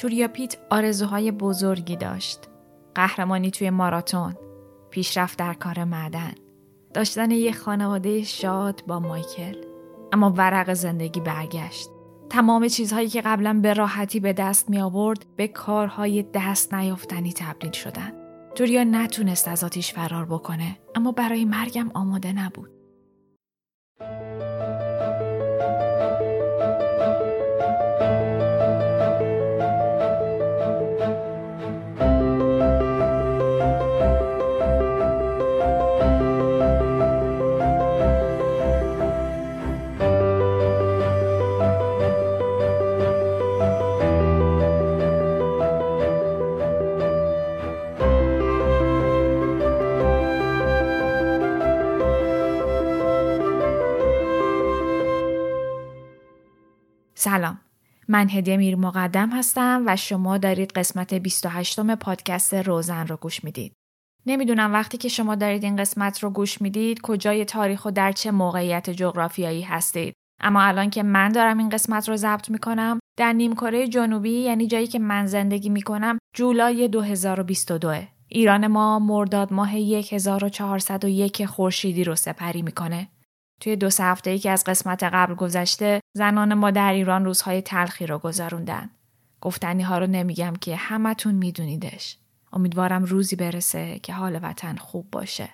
توریا پیت آرزوهای بزرگی داشت. قهرمانی توی ماراتون، پیشرفت در کار معدن، داشتن یه خانواده شاد با مایکل. اما ورق زندگی برگشت. تمام چیزهایی که قبلا به راحتی به دست می آورد به کارهای دست نیافتنی تبدیل شدن. توریا نتونست از آتیش فرار بکنه اما برای مرگم آماده نبود. سلام من هدیه میر مقدم هستم و شما دارید قسمت 28 پادکست روزن رو گوش می‌دید. نمی‌دونم وقتی که شما دارید این قسمت رو گوش می‌دید کجای تاریخ و در چه موقعیت جغرافیایی هستید. اما الان که من دارم این قسمت رو ضبط می‌کنم در نیمکره جنوبی یعنی جایی که من زندگی می‌کنم جولای 2022 ایران ما مرداد ماه 1401 خورشیدی رو سپری می‌کنه. توی دو سه هفته ای که از قسمت قبل گذشته زنان ما در ایران روزهای تلخی رو گذروندن. گفتنی ها رو نمیگم که همتون میدونیدش. امیدوارم روزی برسه که حال وطن خوب باشه.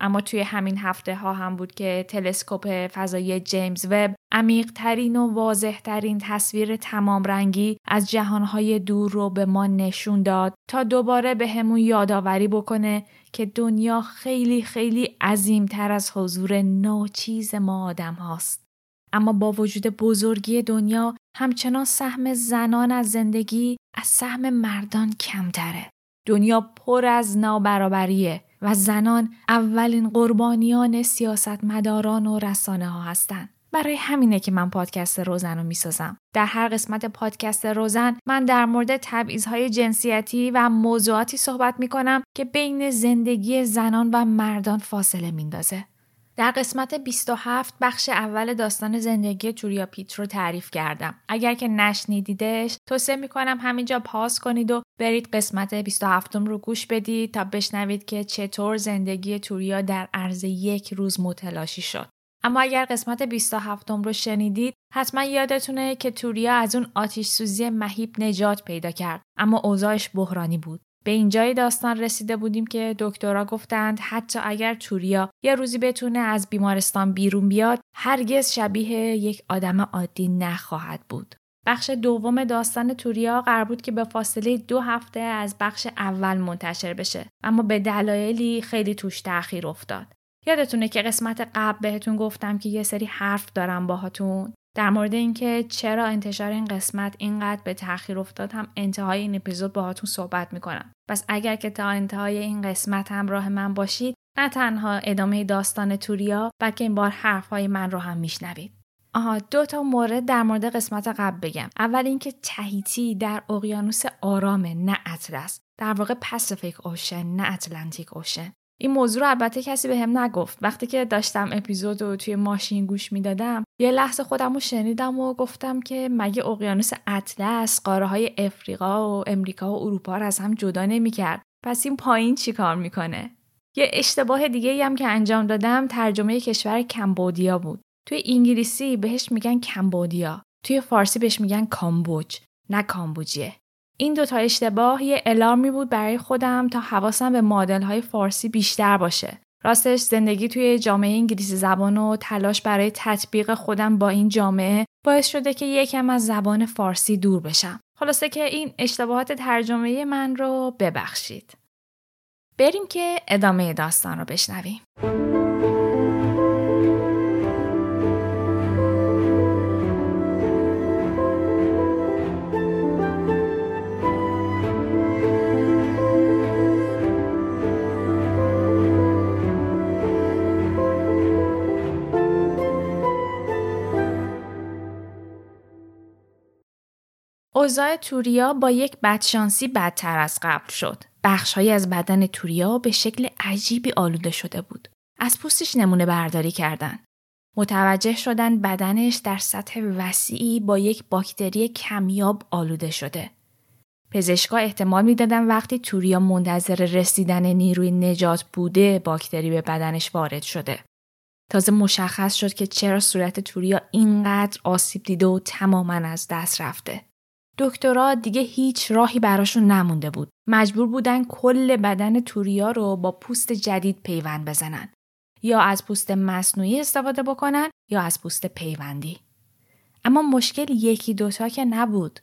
اما توی همین هفته ها هم بود که تلسکوپ فضایی جیمز وب عمیق ترین و واضح ترین تصویر تمام رنگی از جهانهای دور رو به ما نشون داد تا دوباره به همون یادآوری بکنه که دنیا خیلی خیلی عظیم تر از حضور ناچیز ما آدم هاست. اما با وجود بزرگی دنیا همچنان سهم زنان از زندگی از سهم مردان کمتره. دنیا پر از نابرابریه و زنان اولین قربانیان سیاستمداران و رسانه ها هستند. برای همینه که من پادکست روزن رو می‌سازم. در هر قسمت پادکست روزن من در مورد تبعیضهای جنسیتی و موضوعاتی صحبت می‌کنم که بین زندگی زنان و مردان فاصله میندازه. در قسمت 27 بخش اول داستان زندگی توریا پیت رو تعریف کردم. اگر که نشنیدیدش توصیه می‌کنم همینجا پاس کنید و برید قسمت 27 رو گوش بدید تا بشنوید که چطور زندگی توریا در عرض یک روز متلاشی شد. اما اگر قسمت 27 رو شنیدید حتما یادتونه که توریا از اون آتیش سوزی مهیب نجات پیدا کرد اما اوضاعش بحرانی بود به اینجای داستان رسیده بودیم که دکترها گفتند حتی اگر توریا یه روزی بتونه از بیمارستان بیرون بیاد هرگز شبیه یک آدم عادی نخواهد بود. بخش دوم داستان توریا قرار بود که به فاصله دو هفته از بخش اول منتشر بشه اما به دلایلی خیلی توش تاخیر افتاد. یادتونه که قسمت قبل بهتون گفتم که یه سری حرف دارم باهاتون در مورد اینکه چرا انتشار این قسمت اینقدر به تاخیر افتاد هم انتهای این اپیزود باهاتون صحبت می‌کنم. پس اگر که تا انتهای این قسمت هم راه من باشید نه تنها ادامه داستان توریا بلکه این بار حرفهای من رو هم میشنوید. آها دو تا مورد در مورد قسمت قبل بگم. اول اینکه تهیتی در اقیانوس آرامه نه اطلس. در واقع پاسیفیک اوشن نه اتلانتیک اوشن این موضوع رو البته کسی به هم نگفت. وقتی که داشتم اپیزود رو توی ماشین گوش می‌دادم یه لحظه خودم رو شنیدم و گفتم که مگه اقیانوس اطلس قاره های افریقا و امریکا و اروپا رو از هم جدا نمی‌کرد؟ پس این پایین چی کار می‌کنه؟ یه اشتباه دیگه هم که انجام دادم ترجمه کشور کمبودیا بود. توی انگلیسی بهش میگن کمبودیا توی فارسی بهش میگن کامبوج نه کامبوجیه. این دوتا اشتباه یه الارمی بود برای خودم تا حواسم به مادل های فارسی بیشتر باشه. راستش زندگی توی جامعه انگلیسی زبان و تلاش برای تطبیق خودم با این جامعه باعث شده که یکم از زبان فارسی دور بشم. خلاصه که این اشتباهات ترجمه من رو ببخشید. بریم که ادامه داستان رو بشنویم. اوضاع توریا با یک بدشانسی بدتر از قبل شد. بخشهایی از بدن توریا به شکل عجیبی آلوده شده بود. از پوستش نمونه برداری کردن. متوجه شدن بدنش در سطح وسیعی با یک باکتری کمیاب آلوده شده. پزشکا احتمال می‌دادن وقتی توریا منتظر رسیدن نیروی نجات بوده باکتری به بدنش وارد شده. تازه مشخص شد که چرا صورت توریا اینقدر آسیب دیده و تماما از دست رفته. دکترها دیگه هیچ راهی براشون نمونده بود. مجبور بودن کل بدن توریا رو با پوست جدید پیوند بزنن. یا از پوست مصنوعی استفاده بکنن یا از پوست پیوندی. اما مشکل یکی دوتا که نبود.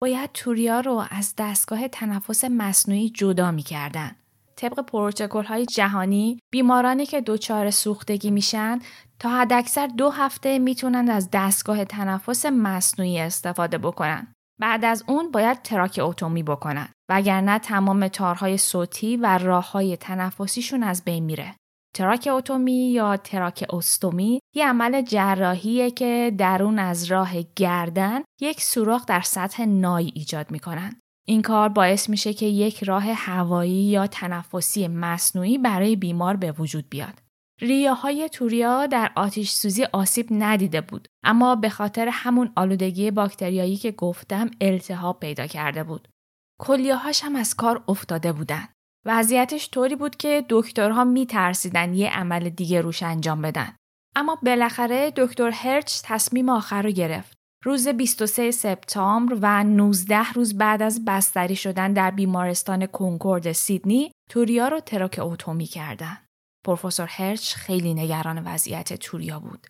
باید توریا رو از دستگاه تنفس مصنوعی جدا می‌کردن. طبق پروتکل های جهانی بیمارانی که دچار سوختگی میشن تا حداکثر دو هفته می‌تونن از دستگاه تنفس مصنوعی استفاده بکنن. بعد از اون باید tracheotomy بکنن وگرنه تمام تارهای صوتی و راه های تنفسیشون از بین میره. tracheotomy یا tracheostomy یه عمل جراحیه که در اون از راه گردن یک سوراخ در سطح نای ایجاد می‌کنن. این کار باعث میشه که یک راه هوایی یا تنفسی مصنوعی برای بیمار به وجود بیاد. ریه‌های توریا در آتیش سوزی آسیب ندیده بود اما به خاطر همون آلودگی باکتریایی که گفتم التهاب پیدا کرده بود. کلیه‌هاش هم از کار افتاده بودن. وضعیتش طوری بود که دکترها میترسیدن یه عمل دیگه روش انجام بدن. اما بالاخره دکتر هرچ تصمیم آخر رو گرفت. روز 23 سپتامبر و 19 روز بعد از بستری شدن در بیمارستان کنکورد سیدنی توریا رو tracheotomy کردن. پروفسور هرچ خیلی نگران وضعیت توریا بود.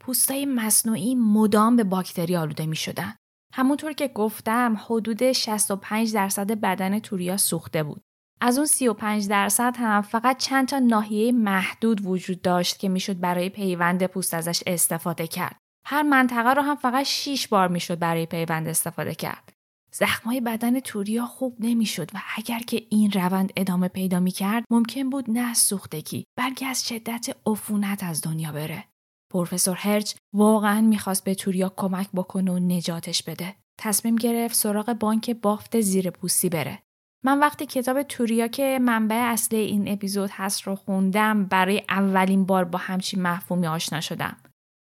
پوستای مصنوعی مدام به باکتری آلوده می شدن. همونطور که گفتم حدود 65 درصد بدن توریا سوخته بود. از اون 35 درصد هم فقط چند تا ناحیه محدود وجود داشت که می‌شد برای پیوند پوست ازش استفاده کرد. هر منطقه رو هم فقط 6 بار می‌شد برای پیوند استفاده کرد. زخمای بدن توریا خوب نمی‌شد و اگر که این روند ادامه پیدا می کرد ممکن بود نه از سوختگی بلکه از شدت عفونت از دنیا بره. پروفسور هرچ واقعا می‌خواست به توریا کمک بکنه و نجاتش بده. تصمیم گرفت سراغ بانک بافت زیر پوستی بره. من وقتی کتاب توریا که منبع اصلی این اپیزود هست رو خوندم برای اولین بار با همچین مفهومی آشنا شدم.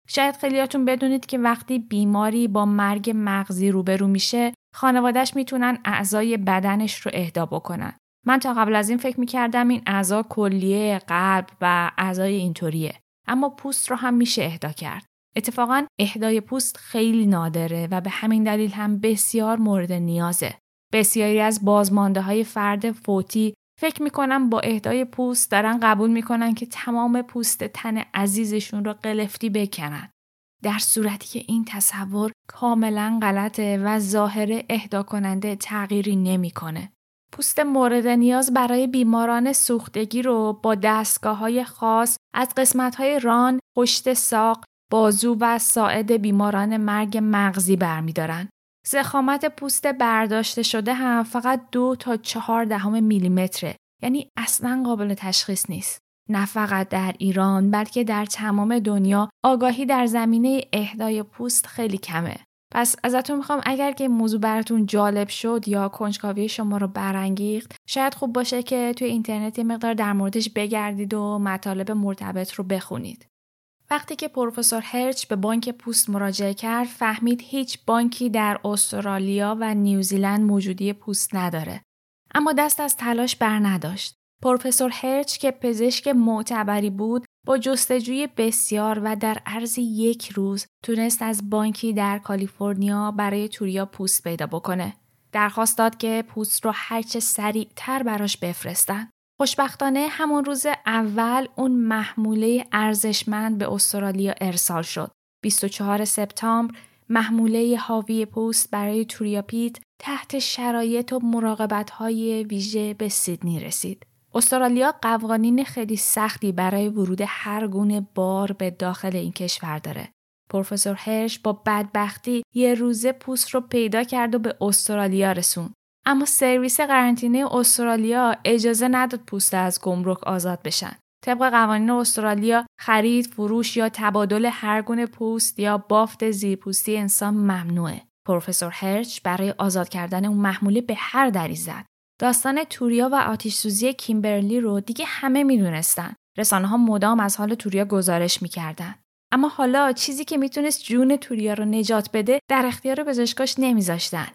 شاید خیلیاتون بدونید که وقتی بیماری با مرگ مغزی روبرو میشه خانوادهش می‌تونن اعضای بدنش رو اهدا بکنن. من تا قبل از این فکر می‌کردم این اعضا کلیه قلب و اعضای اینطوریه. اما پوست رو هم میشه اهدا کرد. اتفاقا اهدای پوست خیلی نادره و به همین دلیل هم بسیار مورد نیازه. بسیاری از بازمانده های فرد فوتی فکر می‌کنم با اهدای پوست دارن قبول می‌کنن که تمام پوست تن عزیزشون رو قلفتی بکنن. در صورتی که این تصور کاملا غلطه و ظاهر اهدا کننده تغییری نمی‌کنه. پوست مورد نیاز برای بیماران سوختگی رو با دستگاه های خاص از قسمت های ران، پشت ساق، بازو و ساعد بیماران مرگ مغزی برمیدارن. زخامت پوست برداشته شده هم فقط دو تا چهار دهم میلیمتره یعنی اصلا قابل تشخیص نیست. نه فقط در ایران بلکه در تمام دنیا آگاهی در زمینه اهدای پوست خیلی کمه. پس ازتون می‌خوام اگر که موضوع براتون جالب شد یا کنجکاوی شما رو برانگیخت شاید خوب باشه که توی اینترنت یه مقدار در موردش بگردید و مطالب مرتبط رو بخونید. وقتی که پروفسور هرچ به بانک پوست مراجعه کرد فهمید هیچ بانکی در استرالیا و نیوزیلند موجودی پوست نداره. اما دست از تلاش بر نداشت. پروفسور هرچ که پزشک معتبری بود با جستجوی بسیار و در عرض یک روز تونست از بانکی در کالیفرنیا برای توریا پوست پیدا بکنه. درخواست داد که پوست رو هرچه سریعتر براش بفرستن. خوشبختانه همون روز اول اون محموله ارزشمند به استرالیا ارسال شد. 24 سپتامبر محموله حاوی پوست برای توریاپیت تحت شرایط و مراقبت های ویژه به سیدنی رسید. استرالیا قوانین خیلی سختی برای ورود هر گونه بار به داخل این کشور داره. پروفسور هرش با بدبختی یه روزه پوست رو پیدا کرد و به استرالیا رسون. اما سرویس قرنطینه استرالیا اجازه نداد پوست از گمرک آزاد بشن. طبق قوانین استرالیا خرید، فروش یا تبادل هر گونه پوست یا بافت زیرپوستی انسان ممنوعه. پروفسور هرچ برای آزاد کردن اون محموله به هر دری زد. داستان توریا و آتیش سوزی کیمبرلی رو دیگه همه می‌دونستن. رسانه ها مدام از حال توریا گزارش می‌کردن. اما حالا چیزی که می‌تونست جون توریا رو نجات بده در اختیار پزشکاش نمیذاشتن.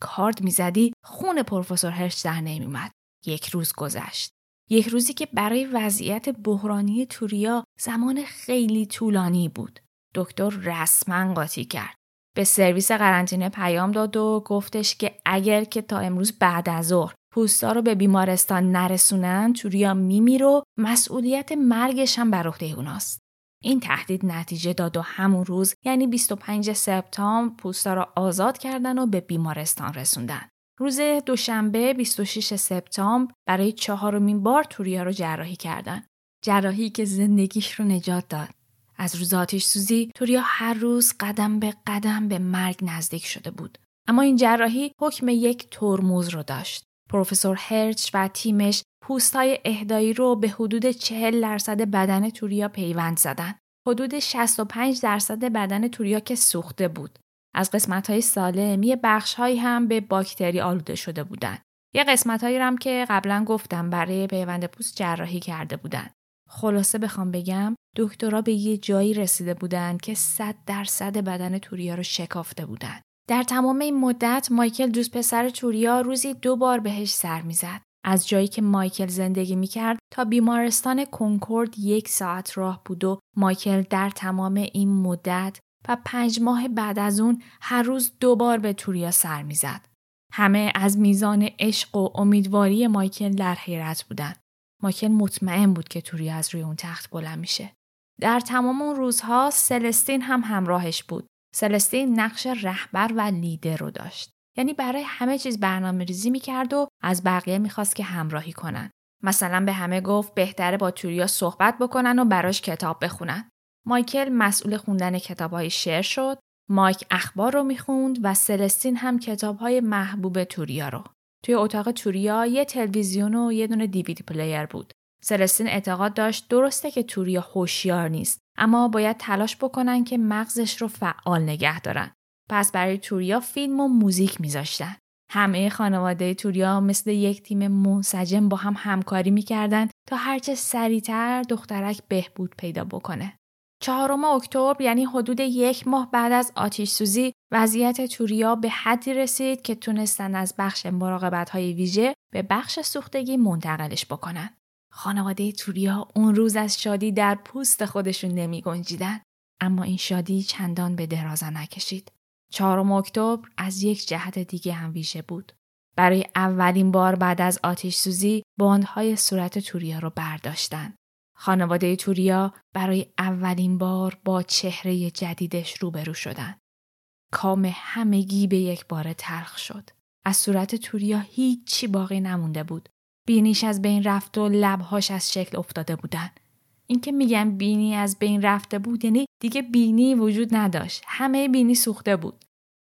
کارد می‌زدی خون پروفسور هرش در نمیومد یک روز گذشت یک روزی که برای وضعیت بحرانی توریا زمان خیلی طولانی بود دکتر رسما قاطی کرد به سرویس قرنطینه پیام داد و گفتش که اگر که تا امروز بعد از ظهر پوستا رو به بیمارستان نرسونن توریا میمیره و مسئولیت مرگش هم بر عهده اوناست. این تهدید نتیجه داد و همون روز یعنی 25 سپتامبر پوستا را آزاد کردن و به بیمارستان رسوندن. روز دوشنبه 26 سپتامبر برای چهارمین بار توریا رو جراحی کردن. جراحی که زندگیش رو نجات داد. از روز آتیش سوزی توریا هر روز قدم به قدم به مرگ نزدیک شده بود. اما این جراحی حکم یک ترموز رو داشت. پروفسور هرچ و تیمش پوستای اهدایی رو به حدود 40 درصد بدن توریا پیوند زدن. حدود 65 درصد بدن توریا که سوخته بود. از قسمت های سالم یه بخش هایی هم به باکتری آلوده شده بودن. یه قسمت هایی هم که قبلا گفتم برای پیوند پوست جراحی کرده بودن. خلاصه بخوام بگم دکترها به یه جایی رسیده بودن که 100 درصد بدن توریا رو شکافته بودن. در تمام این مدت مایکل دوست پسر توریا روزی دو بار بهش سر می‌زد. از جایی که مایکل زندگی می‌کرد تا بیمارستان کنکورد یک ساعت راه بود و مایکل در تمام این مدت و پنج ماه بعد از اون هر روز دو بار به توریا سر می‌زد. همه از میزان عشق و امیدواری مایکل در حیرت بودند. مایکل مطمئن بود که توریا از روی اون تخت بلند میشه. در تمام اون روزها سلستین هم همراهش بود. سلستین نقش رهبر و لیدر رو داشت. یعنی برای همه چیز برنامه ریزی می‌کرد و از بقیه می‌خواست که همراهی کنن. مثلا به همه گفت بهتره با توریا صحبت بکنن و براش کتاب بخونن. مایکل مسئول خوندن کتاب های شعر شد. مایک اخبار رو می‌خوند و سلستین هم کتاب های محبوب توریا رو. توی اتاق توریا یه تلویزیون و یه دونه DVD player بود. سلستین اعتقاد داشت درسته که توریا هوشیار نیست اما باید تلاش بکنن که مغزش رو فعال نگه دارن. پس برای توریا فیلم و موزیک میذاشتن. همه خانواده توریا مثل یک تیم منسجم با هم همکاری می‌کردن تا هرچه سریعتر دخترک بهبود پیدا بکنه. چهارم اکتبر یعنی حدود یک ماه بعد از آتیش سوزی وضعیت توریا به حدی رسید که تونستن از بخش مراقبت های ویژه به بخش سوختگی منتقلش بکنن. خانواده توریا اون روز از شادی در پوست خودشون نمی گنجیدن. اما این شادی چندان به درازا نکشید. چهارم اکتبر از یک جهت دیگه هم ویژه بود. برای اولین بار بعد از آتیش سوزی باندهای صورت توریا رو برداشتن. خانواده توریا برای اولین بار با چهره جدیدش روبرو شدن. کام همگی به یک بار تلخ شد. از صورت توریا هیچی باقی نمونده بود. بینیش از بین رفت و لبهاش از شکل افتاده بودن. اینکه میگم بینی از بین رفته بود یعنی دیگه بینی وجود نداشت. همه بینی سوخته بود.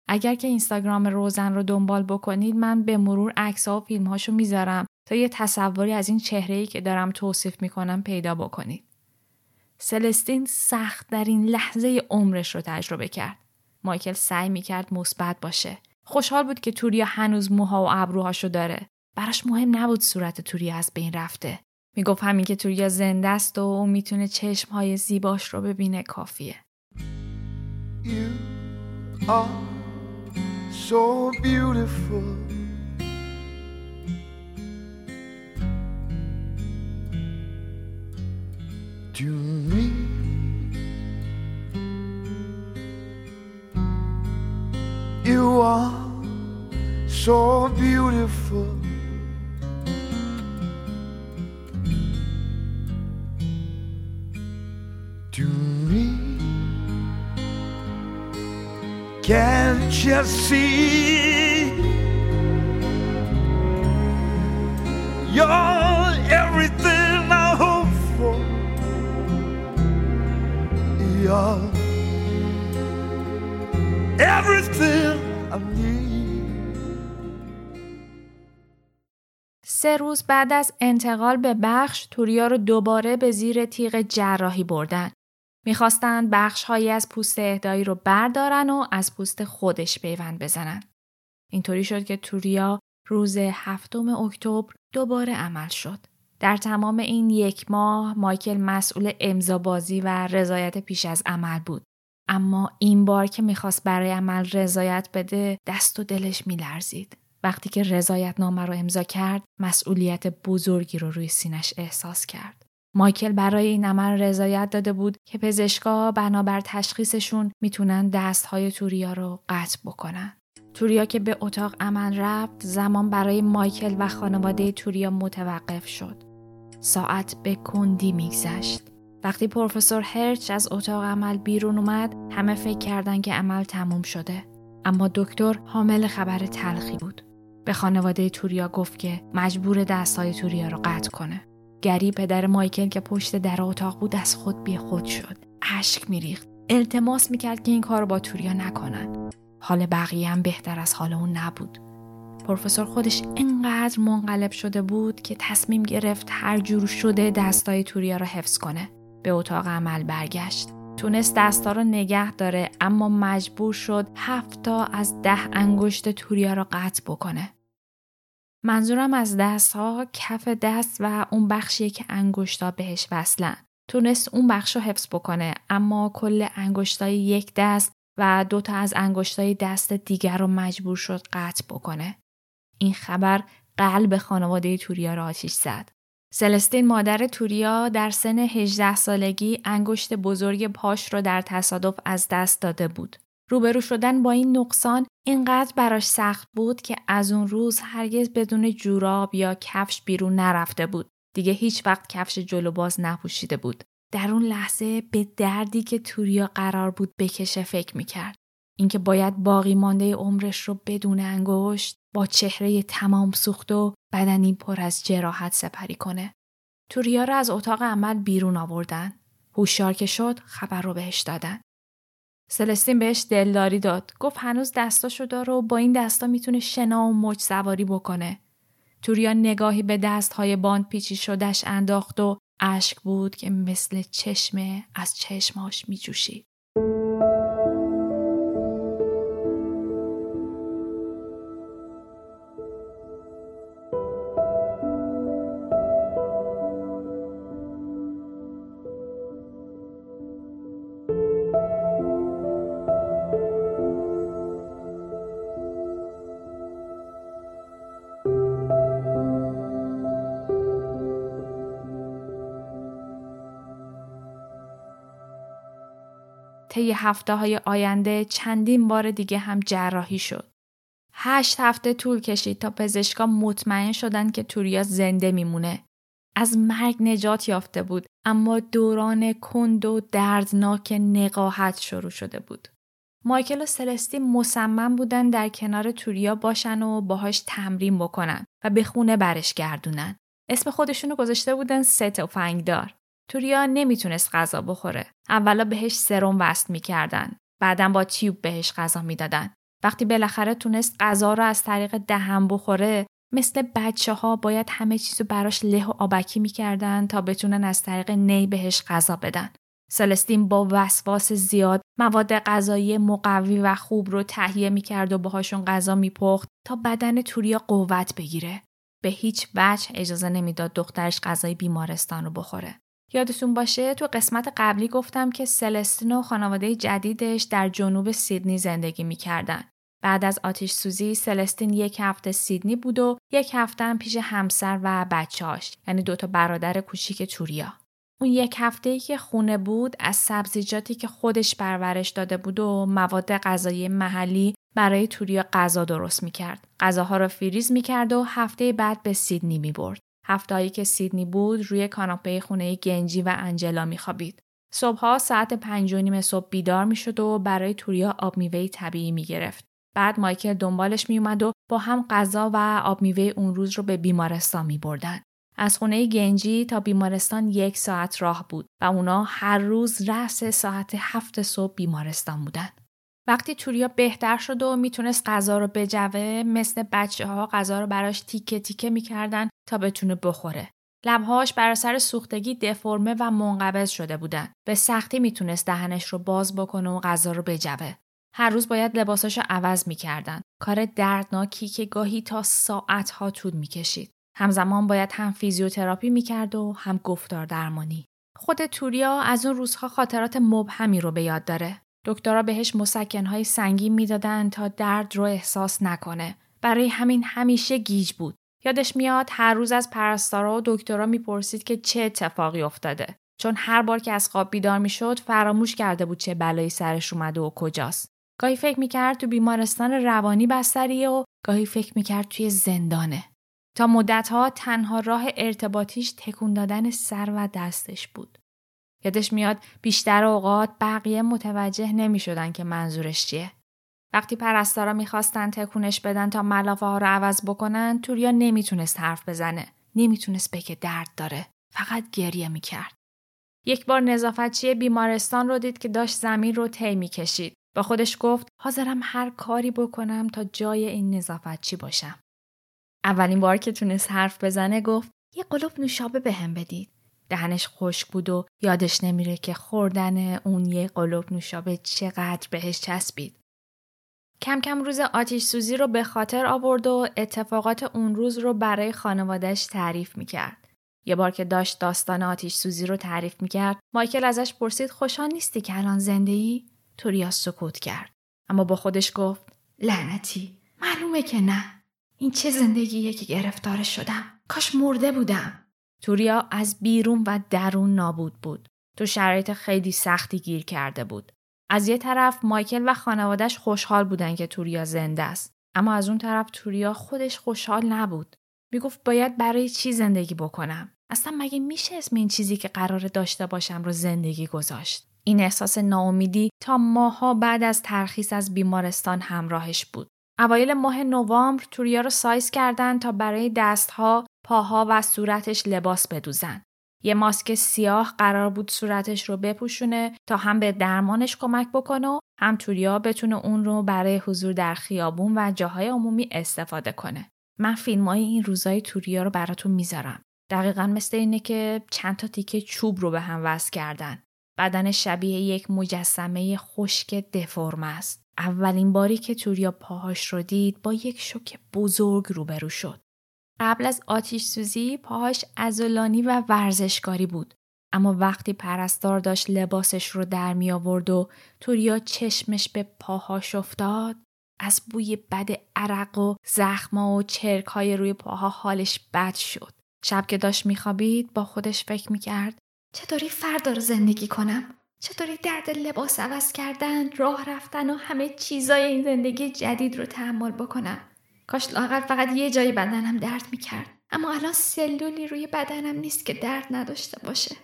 اگر که اینستاگرام روزن رو دنبال بکنید من به مرور عکس ها و فیلم هاشو می‌ذارم تا یه تصوری از این چهره ای که دارم توصیف می‌کنم پیدا بکنید. سلستین سخت در این لحظه عمرش رو تجربه کرد. مایکل سعی می‌کرد مثبت باشه. خوشحال بود که توریا هنوز موها و ابروهاشو داره. براش مهم نبود صورت توریا از بین رفته. می‌گفت همین که توریا زنده است و او می‌تونه چشم های زیباش رو ببینه کافیه. You are so beautiful. To me. You are so beautiful. to me. Can't you see? You're everything Everything I need. سه روز بعد از انتقال به بخش توریا رو دوباره به زیر تیغ جراحی بردن. می‌خواستند بخش هایی از پوست اهدایی رو بردارن و از پوست خودش پیوند بزنن. اینطوری شد که توریا روز هفتم اکتبر دوباره عمل شد. در تمام این یک ماه مایکل مسئول امضا بازی و رضایت پیش از عمل بود. اما این بار که می‌خواست برای عمل رضایت بده دست و دلش میلرزید. وقتی که رضایت نامه رو امضا کرد مسئولیت بزرگی رو روی سینش احساس کرد. مایکل برای این عمل رضایت داده بود که پزشکا بنابر تشخیصشون می‌تونن دستهای توریا رو قطع بکنن. توریا که به اتاق عمل رفت زمان برای مایکل و خانواده توریا متوقف شد. ساعت به کندی میگذشت. وقتی پروفسور هرچ از اتاق عمل بیرون اومد همه فکر کردن که عمل تموم شده. اما دکتر حامل خبر تلخی بود. به خانواده توریا گفت که مجبور دستهای توریا رو قطع کنه. گری پدر مایکل که پشت در اتاق بود از خود بی خود شد. اشک میریخت. التماس می‌کرد که این کار با توریا نکنن. حال بقیه هم بهتر از حال اون نبود. پروفسور خودش انقدر منقلب شده بود که تصمیم گرفت هر جور شده دستای توریا رو حفظ کنه. به اتاق عمل برگشت. تونست دستا رو نگه داره اما مجبور شد هفتا از ده انگشت توریا رو قطع بکنه. منظورم از دست ها کف دست و اون بخشیه که انگشتا بهش وصلن. تونست اون بخش رو حفظ بکنه اما کل انگشتای یک دست و دوتا از انگشتای دست دیگر رو مجبور شد قطع بکنه. این خبر قلب خانواده توریا را آتیش زد. سلستین مادر توریا در سن 18 سالگی انگشت بزرگ پاش را در تصادف از دست داده بود. روبرو شدن با این نقصان اینقدر براش سخت بود که از اون روز هرگز بدون جوراب یا کفش بیرون نرفته بود. دیگه هیچ وقت کفش جلو باز نپوشیده بود. در اون لحظه به دردی که توریا قرار بود بکشه فکر می‌کرد. اینکه باید باقی مانده عمرش رو بدون انگشت با چهره تمام سوخت و بدنی پر از جراحت سپری کنه. توریا رو از اتاق عمل بیرون آوردن. هوشیار که شد خبر رو بهش دادن. سلستین بهش دلداری داد. گفت هنوز دستاشو داره و با این دستا می‌تونه شنا و مچ سواری بکنه. توریا نگاهی به دستهای باند پیچی شدش انداخت و اشک بود که مثل چشمه از چشماش میجوشید. طی هفته های آینده چندین بار دیگه هم جراحی شد. هشت هفته طول کشید تا پزشکا مطمئن شدن که توریا زنده میمونه. از مرگ نجات یافته بود اما دوران کند و دردناک نقاهت شروع شده بود. مایکل و سلستی مصمم بودن در کنار توریا باشن و باهاش تمرین بکنن و به خونه برش گردونن. اسم خودشونو گذاشته بودن و فنگدار. توریا نمی‌تونست غذا بخوره. اولا بهش سرم وصل می‌کردن. بعدا با تیوب بهش غذا می‌دادن. وقتی بالاخره تونست غذا رو از طریق دهن بخوره مثل بچه ها باید همه چیزو براش له و آبکی می‌کردن تا بتونن از طریق نی بهش غذا بدن. سلستین با وسواس زیاد مواد غذایی مقوی و خوب رو تهیه می‌کرد و باهاشون غذا میپخت تا بدن توریا قوت بگیره. به هیچ وجه اجازه نمی‌داد دخترش غذای بیمارستان رو بخوره. یادتون باشه تو قسمت قبلی گفتم که سلستین و خانواده جدیدش در جنوب سیدنی زندگی می‌کردن. بعد از آتیش سوزی سلستین یک هفته سیدنی بود و یک هفته هم پیش همسر و بچهاش یعنی دوتا برادر کوچیک توریا. اون یک هفته ای که خونه بود از سبزیجاتی که خودش پرورش داده بود و مواد غذایی محلی برای توریا غذا درست می‌کرد. غذاها رو فریز می‌کرد و هفته بعد به سیدنی می‌برد. هفتهایی که سیدنی بود روی کاناپه خونه گنجی و انجلا میخوابید. صبحها ساعت پنج و نیم صبح بیدار می‌شد و برای توریا آب میوه طبیعی می‌گرفت. بعد مایکل دنبالش میومد و با هم غذا و آب میوه اون روز رو به بیمارستان می بردن. از خونه گنجی تا بیمارستان یک ساعت راه بود و اونا هر روز رأس ساعت هفت صبح بیمارستان بودن. وقتی توریا بهتر شد و می‌تونست غذا رو بجوه مثل بچه ها غذا رو براش تیکه تیکه می‌کردن تا بتونه بخوره. لبهاش بر اثر سوختگی دفرمه و منقبض شده بودن. به سختی می‌تونست دهنش رو باز بکنه و غذا رو بجوه. هر روز باید لباساش رو عوض می‌کردن. کار دردناکی که گاهی تا ساعتها طول می‌کشید. همزمان باید هم فیزیوتراپی می‌کرد و هم گفتار درمانی. خود توریا از اون روزها خاطرات مبهمی رو به یاد داره. دکترها بهش مسکنهای سنگین می‌دادن تا درد رو احساس نکنه. برای همین همیشه گیج بود. یادش میاد هر روز از پرستارا و دکترها می‌پرسید که چه اتفاقی افتاده. چون هر بار که از خواب بیدار می‌شد فراموش کرده بود چه بلایی سرش اومده و کجاست. گاهی فکر می‌کرد تو بیمارستان روانی بستریه و گاهی فکر می‌کرد توی زندانه. تا مدتها تنها راه ارتباطیش تکون دادن سر و دستش بود. یادش میاد بیشتر اوقات بقیه متوجه نمی شدن که منظورش چیه. وقتی پرستارا می‌خواستن تکونش بدن تا ملافه ها رو عوض بکنن توریا نمی‌تونست حرف بزنه. نمی‌تونست بگه درد داره. فقط گریه می‌کرد. یک بار نظافتچی بیمارستان رو دید که داشت زمین رو طی می‌کشید. با خودش گفت حاضرم هر کاری بکنم تا جای این نظافتچی باشم. اولین بار که تونست حرف بزنه گفت یه قلوب نوشابه بهم به بدید. دهنش خشک بود و یادش نمیره که خوردن اون یه قلوب نوشابه چقدر بهش چسبید. کم کم روز آتیش سوزی رو به خاطر آورد و اتفاقات اون روز رو برای خانوادش تعریف می‌کرد. یه بار که داشت داستان آتیش سوزی رو تعریف می‌کرد مایکل ازش پرسید خوشحال نیستی که الان زنده ای؟ توریا سکوت کرد. اما با خودش گفت لعنتی معلومه که نه. این چه زندگیه که گرفتار شدم. کاش مرده بودم. توریا از بیرون و درون نابود بود. تو شرایط خیلی سختی گیر کرده بود. از یه طرف مایکل و خانوادش خوشحال بودن که توریا زنده است. اما از اون طرف توریا خودش خوشحال نبود. می‌گفت باید برای چی زندگی بکنم؟ اصلا مگه میشه اسم این چیزی که قرار داشته باشم رو زندگی گذاشت؟ این احساس ناامیدی تا ماها بعد از ترخیص از بیمارستان همراهش بود. اوایل ماه نوامبر توریا رو سایز کردن تا برای دستها، پاها و صورتش لباس بدوزن. یه ماسک سیاه قرار بود صورتش رو بپوشونه تا هم به درمانش کمک بکنه و هم توریا بتونه اون رو برای حضور در خیابون و جاهای عمومی استفاده کنه. من فیلم های این روزای توریا رو براتون می‌ذارم. دقیقا مثل اینه که چند تا تیکه چوب رو به هم وصل کردن. بدن شبیه یک مجسمه خشک دفرم است. اولین باری که توریا پاهاش رو دید با یک شوک بزرگ روبرو شد. قبل از آتیش سوزی پاهاش ازولانی و ورزشکاری بود. اما وقتی پرستار داشت لباسش رو در می آورد و توریا چشمش به پاهاش افتاد از بوی بد عرق و زخما و چرک های روی پاها حالش بد شد. شب که داشت میخوابید با خودش فکر می‌کرد چطوری فردا رو زندگی کنم؟ چطوری درد لباس عوض کردن، راه رفتن و همه چیزای این زندگی جدید رو تحمل بکنم؟ کاش لاغر فقط یه جایی بدنم درد می‌کرد. اما الان سلولی روی بدنم نیست که درد نداشته باشه.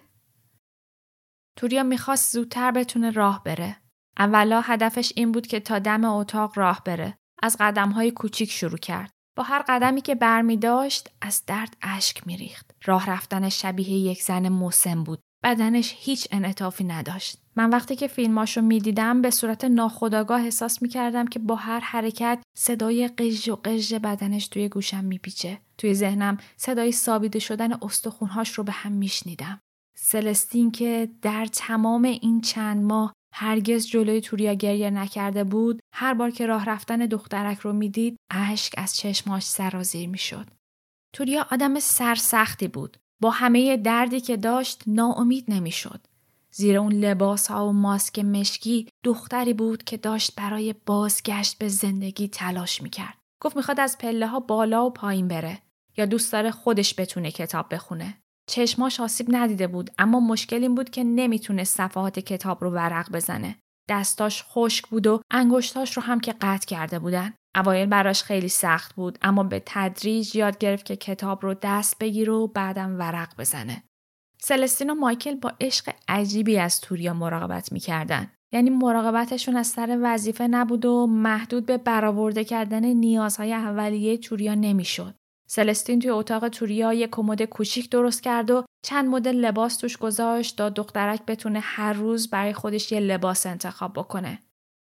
توریا می‌خواست زودتر بتونه راه بره. اولا هدفش این بود که تا دم اتاق راه بره. از قدم های کوچیک شروع کرد. با هر قدمی که برمی داشت از درد اشک میریخت. راه رفتن شبیه یک زن موسم بود. بدنش هیچ انعطافی نداشت. من وقتی که فیلماشو می‌دیدم به صورت ناخودآگاه احساس می‌کردم که با هر حرکت صدای قژ و قژ بدنش توی گوشم میپیچه. توی ذهنم صدای سابیده شدن استخونهاش رو به هم میشنیدم. سلستین که در تمام این چند ماه هرگز جلوی توریا گریه نکرده بود هر بار که راه رفتن دخترک رو می‌دید اشک از چشماش سرازیر می‌شد توریا آدم سرسختی بود با همه دردی که داشت ناامید نمی‌شد زیر اون لباس ها و ماسک مشکی دختری بود که داشت برای بازگشت به زندگی تلاش می‌کرد گفت می‌خواد از پله ها بالا و پایین بره یا دوست داره خودش بتونه کتاب بخونه چشماش آسیب ندیده بود اما مشکل این بود که نمی‌تونه صفحات کتاب رو ورق بزنه. دستاش خشک بود و انگشتاش رو هم که قطع کرده بودن. اوایل براش خیلی سخت بود اما به تدریج یاد گرفت که کتاب رو دست بگیره و بعدم ورق بزنه. سلستین و مایکل با عشق عجیبی از توریا مراقبت می‌کردن. یعنی مراقبتشون از سر وظیفه نبود و محدود به برآورده کردن نیازهای اولیه توریا نمی‌شد. سلستین توی اتاق توریا یه کمد کوچیک درست کرد و چند مدل لباس توش گذاشت تا دخترک بتونه هر روز برای خودش یه لباس انتخاب بکنه.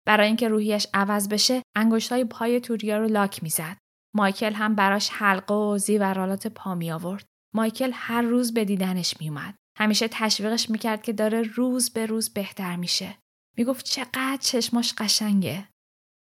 برای اینکه روحیش عوض بشه، انگشتای پای توریا رو لاک می‌زد. مایکل هم براش حلقه و زیورالات پا می آورد. مایکل هر روز به دیدنش میومد. همیشه تشویقش می‌کرد که داره روز به روز بهتر میشه. می‌گفت چقدر چشماش قشنگه.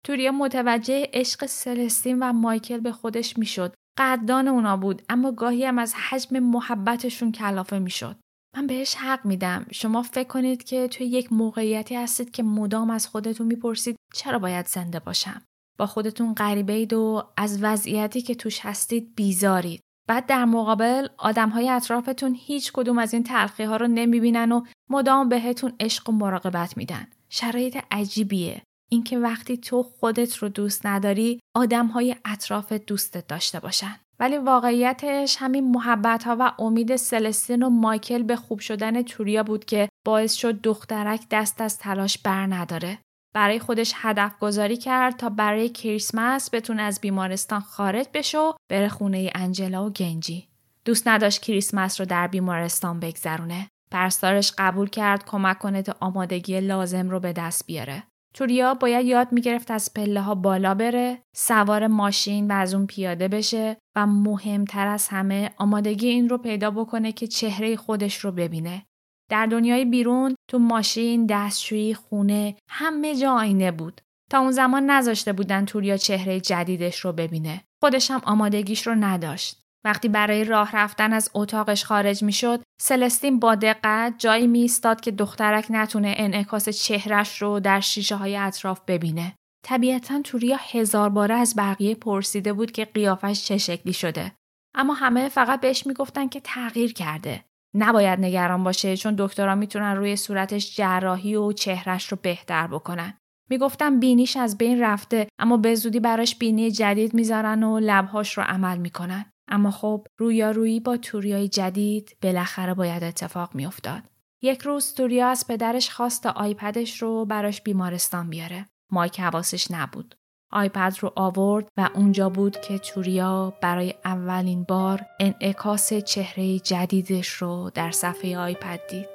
توریا متوجه عشق سلستین و مایکل به خودش می‌شد قدردان اونا بود اما گاهی هم از حجم محبتشون کلافه می‌شد. من بهش حق میدم. شما فکر کنید که توی یک موقعیتی هستید که مدام از خودتون می‌پرسید چرا باید زنده باشم؟ با خودتون غریبه اید و از وضعیتی که توش هستید بیزارید. بعد در مقابل آدم های اطرافتون هیچ کدوم از این تلخی ها رو نمی‌بینن و مدام بهتون عشق و مراقبت میدن. شرایط عجیبیه. اینکه وقتی تو خودت رو دوست نداری آدم های اطرافت دوستت داشته باشن. ولی واقعیتش همین محبت ها و امید سلستین و مایکل به خوب شدن توریا بود که باعث شد دخترک دست از تلاش بر نداره. برای خودش هدف گذاری کرد تا برای کریسمس بتونه از بیمارستان خارج بشه و بره خونه انجلا و گنجی. دوست نداشت کریسمس رو در بیمارستان بگذرونه. پرستارش قبول کرد کمک کنه تا آمادگی لازم رو به دست بیاره. توریا باید یاد می‌گرفت از پله ها بالا بره، سوار ماشین و از اون پیاده بشه و مهمتر از همه آمادگی این رو پیدا بکنه که چهره خودش رو ببینه. در دنیای بیرون تو ماشین، دستشویی، خونه همه جا آینه بود. تا اون زمان نذاشته بودن توریا چهره جدیدش رو ببینه. خودش هم آمادگیش رو نداشت. وقتی برای راه رفتن از اتاقش خارج می شد، سلستین با دقت جایی می ایستاد که دخترک نتونه انعکاس چهرش رو در شیشه های اطراف ببینه. طبیعتا توریا هزار باره از بقیه پرسیده بود که قیافش چه شکلی شده. اما همه فقط بهش می‌گفتن که تغییر کرده. نباید نگران باشه چون دکترها می‌تونن روی صورتش جراحی و چهرش رو بهتر بکنن. می‌گفتن بینیش از بین رفته اما به زودی براش بینی جدید می‌ذارن و لبهاش رو عمل می‌کنن. اما خب رویارویی با توریای جدید بالاخره باید اتفاق میافتاد. یک روز توریا از پدرش خواست آیپدش رو براش بیمارستان بیاره. مایک حواسش نبود. آیپد رو آورد و اونجا بود که توریا برای اولین بار انعکاس چهره جدیدش رو در صفحه آیپد دید.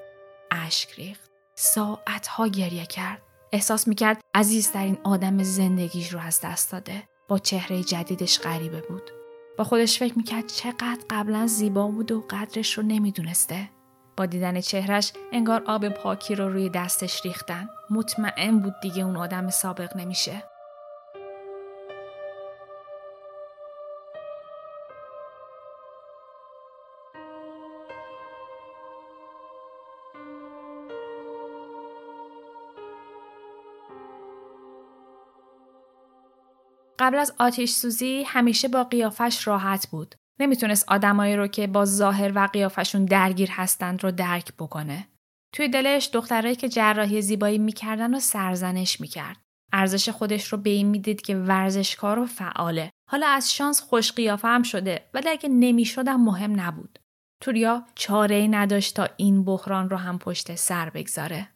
اشک ریخت. ساعتها گریه کرد. احساس می‌کرد عزیزترین آدم زندگیش رو از دست داده. با چهره جدیدش غریبه بود. با خودش فکر می‌کرد چقدر قبلا زیبا بود و قدرش رو نمی‌دونسته. با دیدن چهرش انگار آب پاکی رو روی دستش ریختن. مطمئن بود دیگه اون آدم سابق نمیشه. قبل از آتیش سوزی همیشه با قیافش راحت بود. نمی‌تونست آدمایی رو که با ظاهر و قیافشون درگیر هستند رو درک بکنه. توی دلش دخترایی که جراحی زیبایی می‌کردن و سرزنش می‌کرد. ارزش خودش رو به این می‌دید که ورزشکار و فعاله. حالا از شانس خوش قیافه هم شده ولی اگه نمی‌شدم مهم نبود. توریا چاره ای نداشت تا این بحران رو هم پشت سر بگذاره.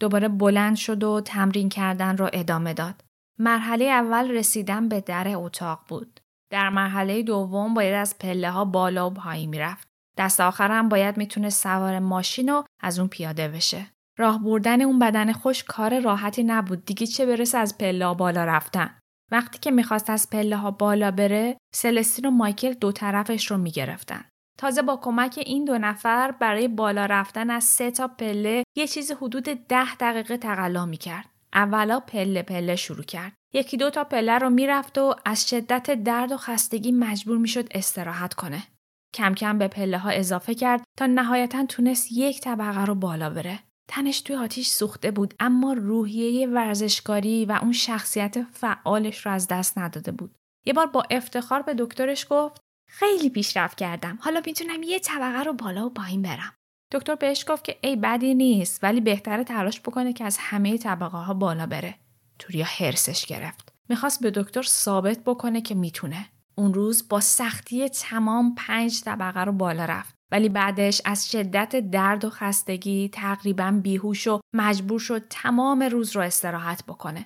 دوباره بلند شد و تمرین کردن رو ادامه داد. مرحله اول رسیدن به در اتاق بود. در مرحله دوم باید از پله ها بالا و پایین می‌رفت. دست آخرم باید می‌تونه سوار ماشین و از اون پیاده بشه. راه بردن اون بدن خوش کار راحتی نبود دیگه چه برسه از پله ها بالا رفتن. وقتی که می‌خواست از پله ها بالا بره سلستین و مایکل دو طرفش رو می‌گرفتن. تازه با کمک این دو نفر برای بالا رفتن از سه تا پله یه چیز حدود ده دقیقه تقلا می‌کرد. اولا پله پله شروع کرد. یکی دو تا پله رو می‌رفت و از شدت درد و خستگی مجبور می‌شد استراحت کنه. کم کم به پله ها اضافه کرد تا نهایتا تونست یک طبقه رو بالا بره. تنش توی آتیش سوخته بود اما روحیه ورزشکاری و اون شخصیت فعالش رو از دست نداده بود. یه بار با افتخار به دکترش گفت خیلی پیشرفت کردم. حالا می‌تونم یه طبقه رو بالا و پایین برم. دکتر بهش گفت که ای بدی نیست ولی بهتره تلاش بکنه که از همه طبقه ها بالا بره. توریا هرسش گرفت. می‌خواست به دکتر ثابت بکنه که می‌تونه. اون روز با سختی تمام پنج طبقه رو بالا رفت. ولی بعدش از شدت درد و خستگی تقریبا بیهوش و مجبور شد تمام روز رو استراحت بکنه.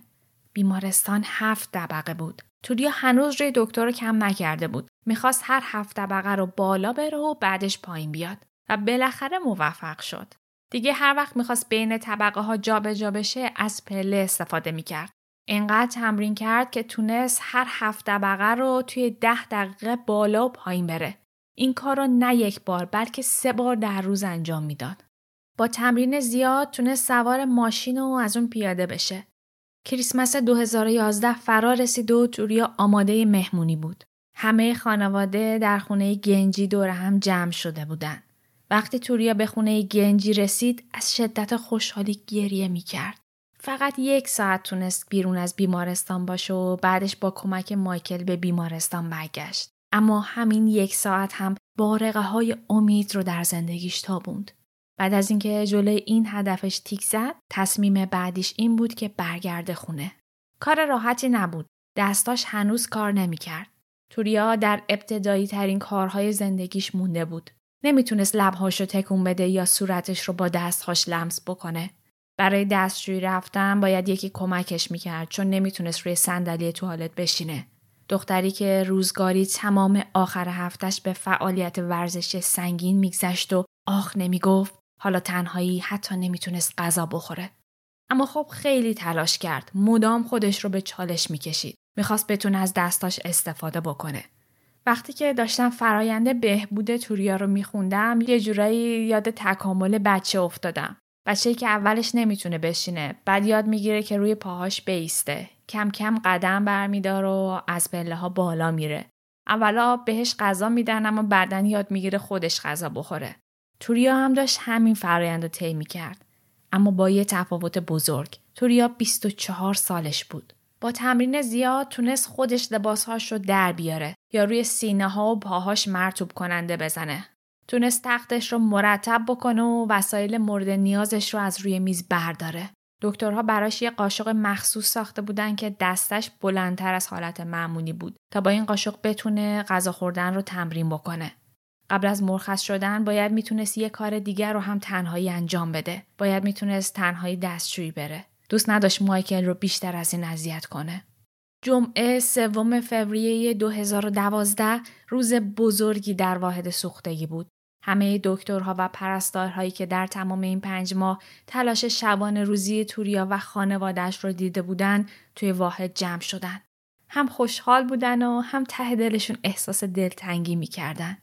بیمارستان هفت طبقه بود. توریا هنوز روی دکتر رو کم نکرده بود. می‌خواست هر هفت طبقه رو بالا بره و بعدش پایین بیاد. و بالاخره موفق شد. دیگه هر وقت می‌خواست بین طبقه ها جابجا بشه از پله استفاده می‌کرد. اینقدر تمرین کرد که تونست هر هفت طبقه رو توی ده دقیقه بالا و پایین بره. این کار رو نه یک بار بلکه سه بار در روز انجام می‌داد. با تمرین زیاد تونست سوار ماشین و از اون پیاده بشه. کریسمس 2011 فرا رسید و توریا آماده مهمونی بود. همه خانواده در خونه گنجی دور هم جمع شده بودن. وقتی توریا به خونه گنجی رسید از شدت خوشحالی گریه می کرد. فقط یک ساعت تونست بیرون از بیمارستان باشه و بعدش با کمک مایکل به بیمارستان برگشت. اما همین یک ساعت هم بارقه های امید رو در زندگیش تابوند. بعد از اینکه جلوی این هدفش تیک زد، تصمیم بعدیش این بود که برگرده خونه. کار راحتی نبود. دستاش هنوز کار نمی‌کرد. توریا در ابتدایی ترین کارهای زندگیش مونده بود. نمی‌تونست لبهاشو تکون بده یا صورتش رو با دستهاش لمس بکنه. برای دستشویی رفتن باید یکی کمکش می‌کرد چون نمی‌تونست روی صندلی توالت بشینه. دختری که روزگاری تمام آخر هفتش به فعالیت ورزشی سنگین میگذشت و آخ نمی‌گفت حالا تنهایی حتی نمی‌تونست غذا بخوره. اما خب خیلی تلاش کرد. مدام خودش رو به چالش می‌کشید. می‌خواست بتونه از دستاش استفاده بکنه. وقتی که داشتم فراینده بهبود توریا رو میخوندم یه جورایی یاد تکامل بچه افتادم. بچه‌ای که اولش نمی‌تونه بشینه بعد یاد می‌گیره که روی پاهاش بیسته. کم کم قدم برمیدار و از پله ها بالا میره. اولا بهش غذا میدن اما بعدا یاد می‌گیره خودش غذا بخوره. توریا هم داشت همین فرایند رو طی می‌کرد. اما با یه تفاوت بزرگ توریا 24 سالش بود. با تمرین زیاد تونست خودش لباسهاش رو در بیاره یا روی سینه ها و پاهاش مرتوب کننده بزنه تونست تختش رو مرتب بکنه و وسایل مورد نیازش رو از روی میز برداره. دکترها براش یه قاشق مخصوص ساخته بودن که دستش بلندتر از حالت معمولی بود تا با این قاشق بتونه غذا خوردن رو تمرین بکنه. قبل از مرخص شدن باید می‌تونست یه کار دیگر رو هم تنهایی انجام بده. باید می‌تونست تنهایی دستشویی بره. دوست نداشت مایکل رو بیشتر از این اذیت کنه. جمعه سوم فوریه 2012 روز بزرگی در واحد سوختگی بود. همه دکترها و پرستارهایی که در تمام این پنج ماه تلاش شبان روزی توریا و خانوادش رو دیده بودن توی واحد جمع شدن. هم خوشحال بودن و هم ته دلشون احساس دلتنگی می‌کردن.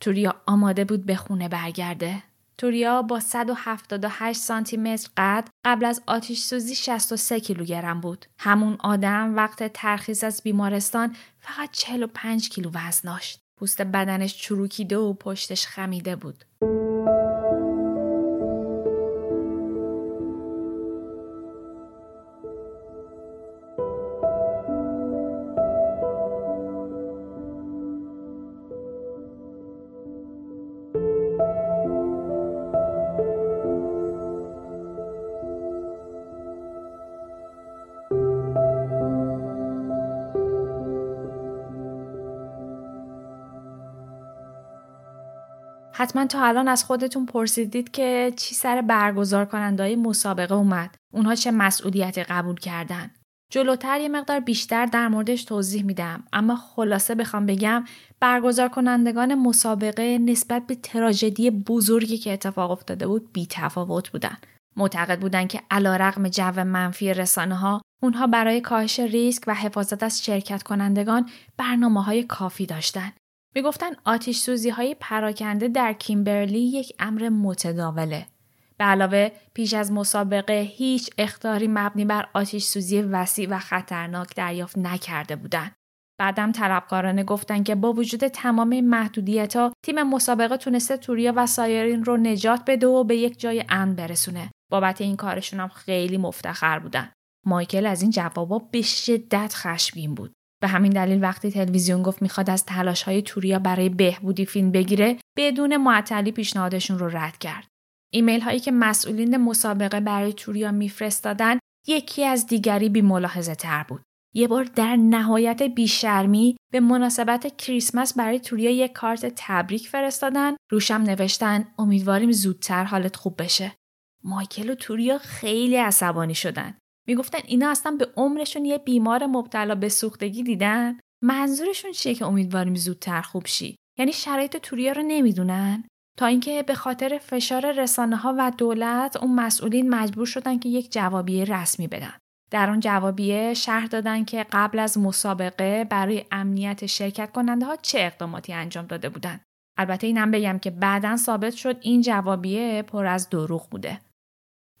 توریا آماده بود به خونه برگرده. توریا با 178 سانتی متر قد قبل از آتیش سوزی 63 کیلوگرم بود. همون آدم وقت ترخیص از بیمارستان فقط 45 کیلو وزن داشت. پوست بدنش چروکیده و پشتش خمیده بود. حتما تا الان از خودتون پرسیدید که چی سر برگزار کنندهای مسابقه اومد. اونها چه مسئولیتی قبول کردن. جلوتر یه مقدار بیشتر در موردش توضیح میدم اما خلاصه بخوام بگم برگزار کنندگان مسابقه نسبت به تراژدی بزرگی که اتفاق افتاده بود بی تفاوت بودن. معتقد بودند که رقم جو منفی رسانه ها اونها برای کاهش ریسک و حفاظت از شرکت کنندگان برنامه های کافی داشتند. می‌گفتن آتیش سوزی های پراکنده در کیمبرلی یک امر متداوله. به علاوه پیش از مسابقه هیچ اختاری مبنی بر آتیش سوزی وسیع و خطرناک دریافت نکرده بودند. بعدم طلبکارانه گفتن که با وجود تمام محدودیت ها تیم مسابقه تونسته توریا و سایرین رو نجات بده و به یک جای امن برسونه. بابت این کارشون هم خیلی مفتخر بودن. مایکل از این جوابا به شدت خشمگین بود. به همین دلیل وقتی تلویزیون گفت می‌خواد از تلاش های توریا برای بهبودی فیلم بگیره بدون معطلی پیشنهادشون رو رد کرد. ایمیل هایی که مسئولین مسابقه برای توریا میفرستادن یکی از دیگری بی ملاحظه تر بود. یه بار در نهایت بیشرمی به مناسبت کریسمس برای توریا یک کارت تبریک فرستادن روشم نوشتن امیدواریم زودتر حالت خوب بشه. مایکل و توریا خیلی عصبانی شدن. می‌گفتن اینا اصلا به عمرشون یه بیمار مبتلا به سوختگی دیدن؟ منظورشون چیه که امیدواریم زودتر خوب شی؟ یعنی شرایط توریا رو نمی‌دونن؟ تا اینکه به خاطر فشار رسانه ها و دولت اون مسئولین مجبور شدن که یک جوابیه رسمی بدن. در آن جوابیه شهر دادن که قبل از مسابقه برای امنیت شرکت کننده ها چه اقداماتی انجام داده بودند. البته اینم بگم که بعدا ثابت شد این جوابیه پر از دروغ بوده.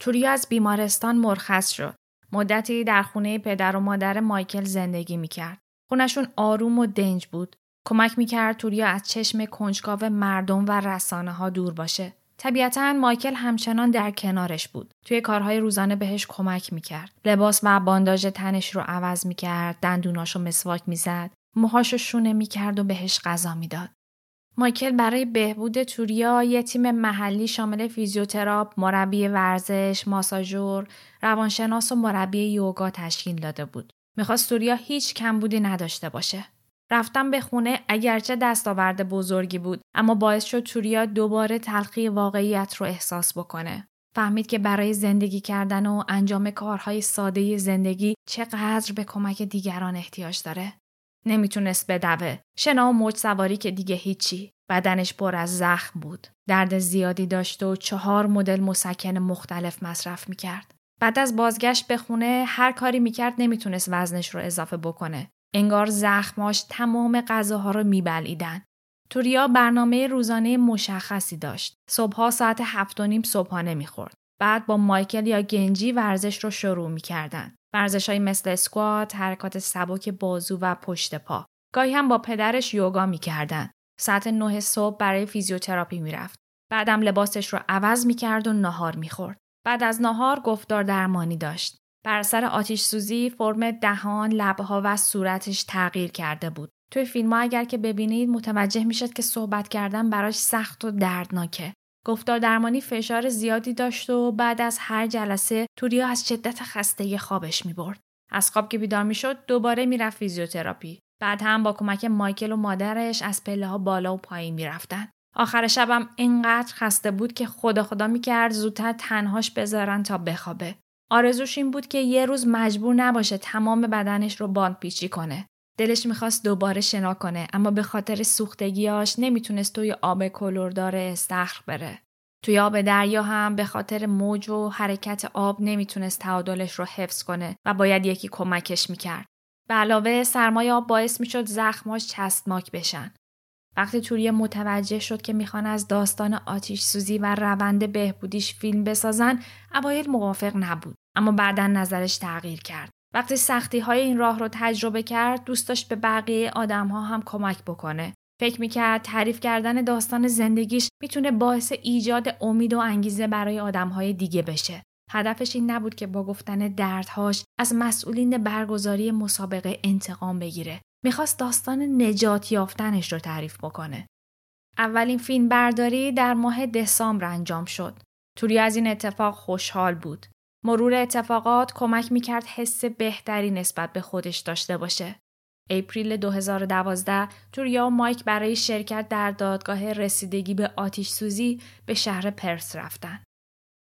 توریا از بیمارستان مرخص شد. مدتی در خونه پدر و مادر مایکل زندگی می‌کرد. خونشون آروم و دنج بود. کمک می‌کرد توریا از چشم کنجکاو مردم و رسانه ها دور باشه. طبیعتا مایکل همچنان در کنارش بود. توی کارهای روزانه بهش کمک می‌کرد. لباس و بانداژ تنش رو عوض می‌کرد، دندوناشو مسواک می‌زد، موهاشو شونه می‌کرد و بهش غذا می‌داد. مایکل برای بهبود توریا یه تیم محلی شامل فیزیوتراپ، مربی ورزش، ماساژور، روانشناس و مربی یوگا تشکیل داده بود. می‌خواست توریا هیچ کمبودی نداشته باشه. رفتن به خونه اگرچه دستاورد بزرگی بود اما باعث شد توریا دوباره تلخی واقعیت رو احساس بکنه. فهمید که برای زندگی کردن و انجام کارهای ساده زندگی چقدر به کمک دیگران احتیاج داره. نمی‌تونست بدوه. شنا و موج سواری که دیگه هیچی. بدنش پر از زخم بود. درد زیادی داشت و چهار مدل مسکن مختلف مصرف می‌کرد. بعد از بازگشت به خونه هر کاری می‌کرد نمی‌تونست وزنش رو اضافه بکنه. انگار زخماش تمام غذاها رو میبلیدن. توریا برنامه روزانه مشخصی داشت. صبحها ساعت هفت و نیم صبحانه می‌خورد. بعد با مایکل یا گنجی ورزش رو شروع می‌کردن. ورزش های مثل اسکوات، حرکات سبک بازو و پشت پا. گاهی هم با پدرش یوگا می‌کردن. ساعت نه صبح برای فیزیوتراپی می‌رفت. بعدم لباسش رو عوض می‌کرد و نهار می‌خورد. بعد از نهار گفتار درمانی داشت. بر سر آتیش سوزی فرم دهان، لبها و صورتش تغییر کرده بود. توی فیلم اگر که ببینید متوجه می‌شد که صحبت کردن براش سخت و دردناکه. گفتار درمانی فشار زیادی داشت و بعد از هر جلسه توریا از شدت خستگی خوابش می‌برد. از خواب که بیدار می‌شد دوباره می‌رفت فیزیوتراپی. بعد هم با کمک مایکل و مادرش از پله ها بالا و پایین می‌رفتن. آخر شبم اینقدر خسته بود که خدا خدا می‌کرد زودتر تنهاش بذارن تا بخوابه. آرزوش این بود که یه روز مجبور نباشه تمام بدنش رو باند پیچی کنه. دلش می‌خواست دوباره شنا کنه اما به خاطر سوختگیاش نمی‌تونست توی آب کلوردار استخر بره. توی آب دریا هم به خاطر موج و حرکت آب نمی‌تونست تعادلش رو حفظ کنه و باید یکی کمکش می‌کرد. به علاوه سرمایه آب باعث می‌شد زخماش چسبناک بشن. وقتی توریه متوجه شد که می‌خوان از داستان آتیش سوزی و روند بهبودیش فیلم بسازن اوایل موافق نبود اما بعدا نظرش تغییر کرد وقتی سختی های این راه رو تجربه کرد دوست داشت به بقیه آدم ها هم کمک بکنه فکر می‌کرد تعریف کردن داستان زندگیش می‌تونه باعث ایجاد امید و انگیزه برای آدم های دیگه بشه هدفش این نبود که با گفتن دردهاش از مسئولین برگزاری مسابقه انتقام بگیره می‌خواست داستان نجات یافتنش رو تعریف بکنه. اولین فیلم برداری در ماه دسامبر انجام شد. توری از این اتفاق خوشحال بود. مرور اتفاقات کمک می‌کرد حس بهتری نسبت به خودش داشته باشه. اپریل 2012 توریا و مایک برای شرکت در دادگاه رسیدگی به آتیش سوزی به شهر پرس رفتن.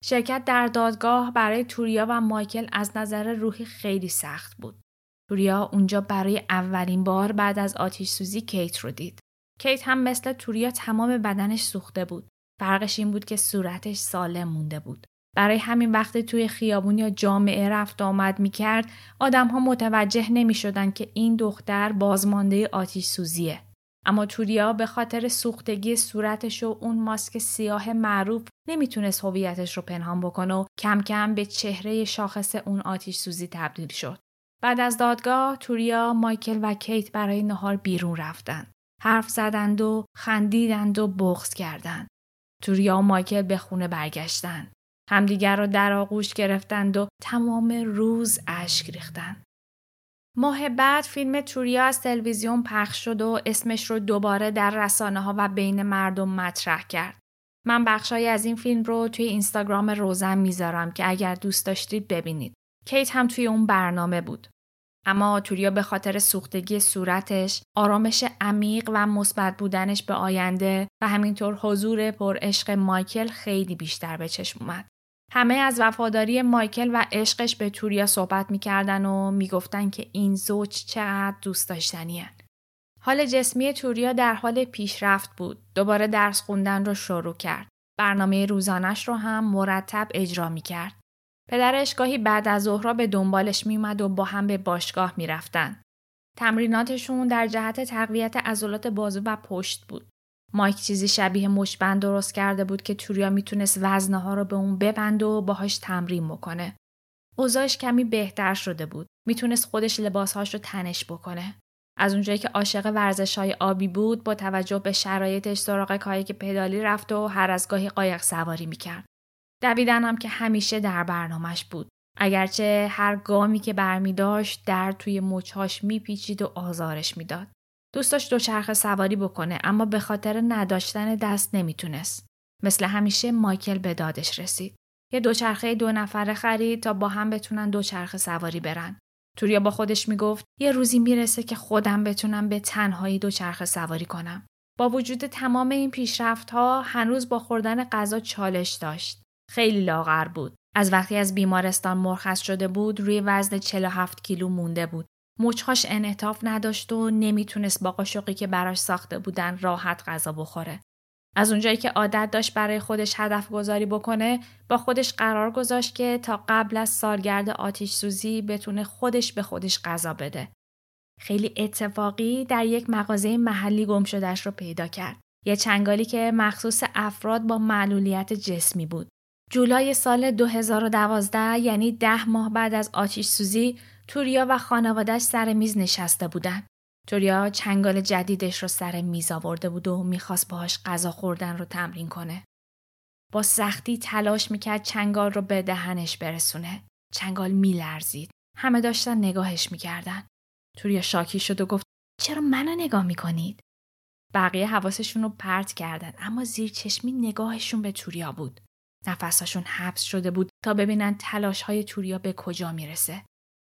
شرکت در دادگاه برای توریا و مایکل از نظر روحی خیلی سخت بود. توریا اونجا برای اولین بار بعد از آتیش سوزی کیت رو دید. کیت هم مثل توریا تمام بدنش سوخته بود. فرقش این بود که صورتش سالم مونده بود. برای همین وقتی توی خیابون یا جامعه رفت آمد می کرد آدم ها متوجه نمی شدن که این دختر بازمانده آتیش سوزیه. اما توریا به خاطر سوختگی صورتش و اون ماسک سیاه معروف نمی‌تونست هویتش رو پنهان بکنه و کم کم به چهره شاخص اون آتیش سوزی تبدیل شد. بعد از دادگاه توریا، مایکل و کیت برای نهار بیرون رفتند. حرف زدند و خندیدند و بغض کردند. توریا و مایکل به خونه برگشتند. همدیگر را در آغوش گرفتند و تمام روز اشک ریختند. ماه بعد فیلم توریا از تلویزیون پخش شد و اسمش رو دوباره در رسانه ها و بین مردم مطرح کرد. من بخشایی از این فیلم رو توی اینستاگرام روزن می‌ذارم که اگر دوست داشتید ببینید. کیت هم توی اون برنامه بود. اما توریا به خاطر سوختگی صورتش، آرامش عمیق و مثبت بودنش به آینده و همینطور حضور پر عشق مایکل خیلی بیشتر به چشم اومد. همه از وفاداری مایکل و عشقش به توریا صحبت می‌کردن و می‌گفتن که این زوج چقدر دوست داشتنیه. حال جسمی توریا در حال پیشرفت بود. دوباره درس خوندن رو شروع کرد. برنامه روزانش رو هم مرتب اجرا می‌کرد. پدرش گاهی بعد از ظهرها به دنبالش میومد و با هم به باشگاه می‌رفتن. تمریناتشون در جهت تقویت عضلات بازو و پشت بود. مایک چیزی شبیه مشبند درست کرده بود که توریا می‌تونست وزنه ها رو به اون ببند و باهاش تمرین بکنه. اوضاعش کمی بهتر شده بود. می‌تونست خودش لباسهاش رو تنش بکنه. از اونجایی که عاشق ورزش های آبی بود با توجه به شرایطش سراغ کایک پدالی رفت و هر از گاهی قایق سواری می‌کرد. دویدن هم که همیشه در برنامهش بود. اگرچه هر گامی که برمی داشت در توی مچهاش میپیچید و آزارش می‌داد. دوست داشت دوچرخه سواری بکنه اما به خاطر نداشتن دست نمی‌تونست. مثل همیشه مایکل به دادش رسید. یه دوچرخه دو نفره خرید تا با هم بتونن دوچرخه سواری برن. توریا با خودش می‌گفت یه روزی می‌رسه که خودم بتونم به تنهایی دوچرخه سواری کنم. با وجود تمام این پیشرفت ها هنوز با خوردن غذا چالش داشت. خیلی لاغر بود. از وقتی از بیمارستان مرخص شده بود روی وزن 47 کیلو مونده بود. مچهاش انعطاف نداشت و نمی‌تونست با قاشقی که براش ساخته بودن راحت غذا بخوره. از اونجایی که عادت داشت برای خودش هدف گذاری بکنه با خودش قرار گذاشت که تا قبل از سالگرد آتیش سوزی بتونه خودش به خودش غذا بده. خیلی اتفاقی در یک مغازه محلی گم شدهش رو پیدا کرد. یه چنگالی که مخصوص افراد با معلولیت جسمی بود. جولای سال 2012 یعنی ده ماه بعد از آتیش سوزی توریا و خانوادش سر میز نشسته بودن. توریا چنگال جدیدش رو سر میز آورده بود و می‌خواست باهاش غذا خوردن رو تمرین کنه. با سختی تلاش می‌کرد چنگال رو به دهنش برسونه. چنگال میلرزید. همه داشتن نگاهش می‌کردن. توریا شاکی شد و گفت چرا منو نگاه می‌کنید؟ بقیه حواسشون رو پرت کردن اما زیر چشمی نگاهشون به توریا بود. نفسشون حبس شده بود تا ببینن تلاش های توریا به کجا می‌رسه.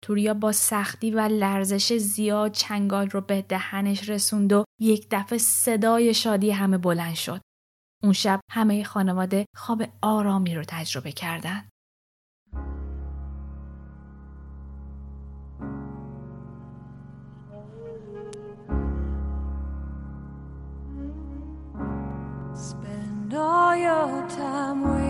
توریا با سختی و لرزش زیاد چنگال رو به دهنش رسوند و یک دفعه صدای شادی همه بلند شد. اون شب همه خانواده خواب آرامی رو تجربه کردن. Spend all your time waiting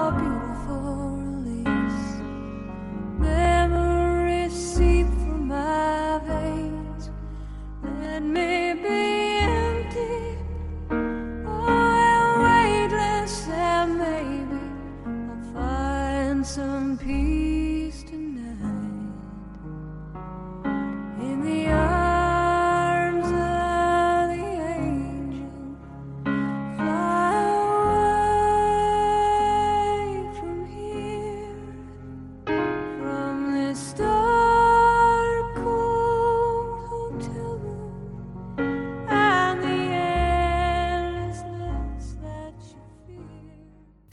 me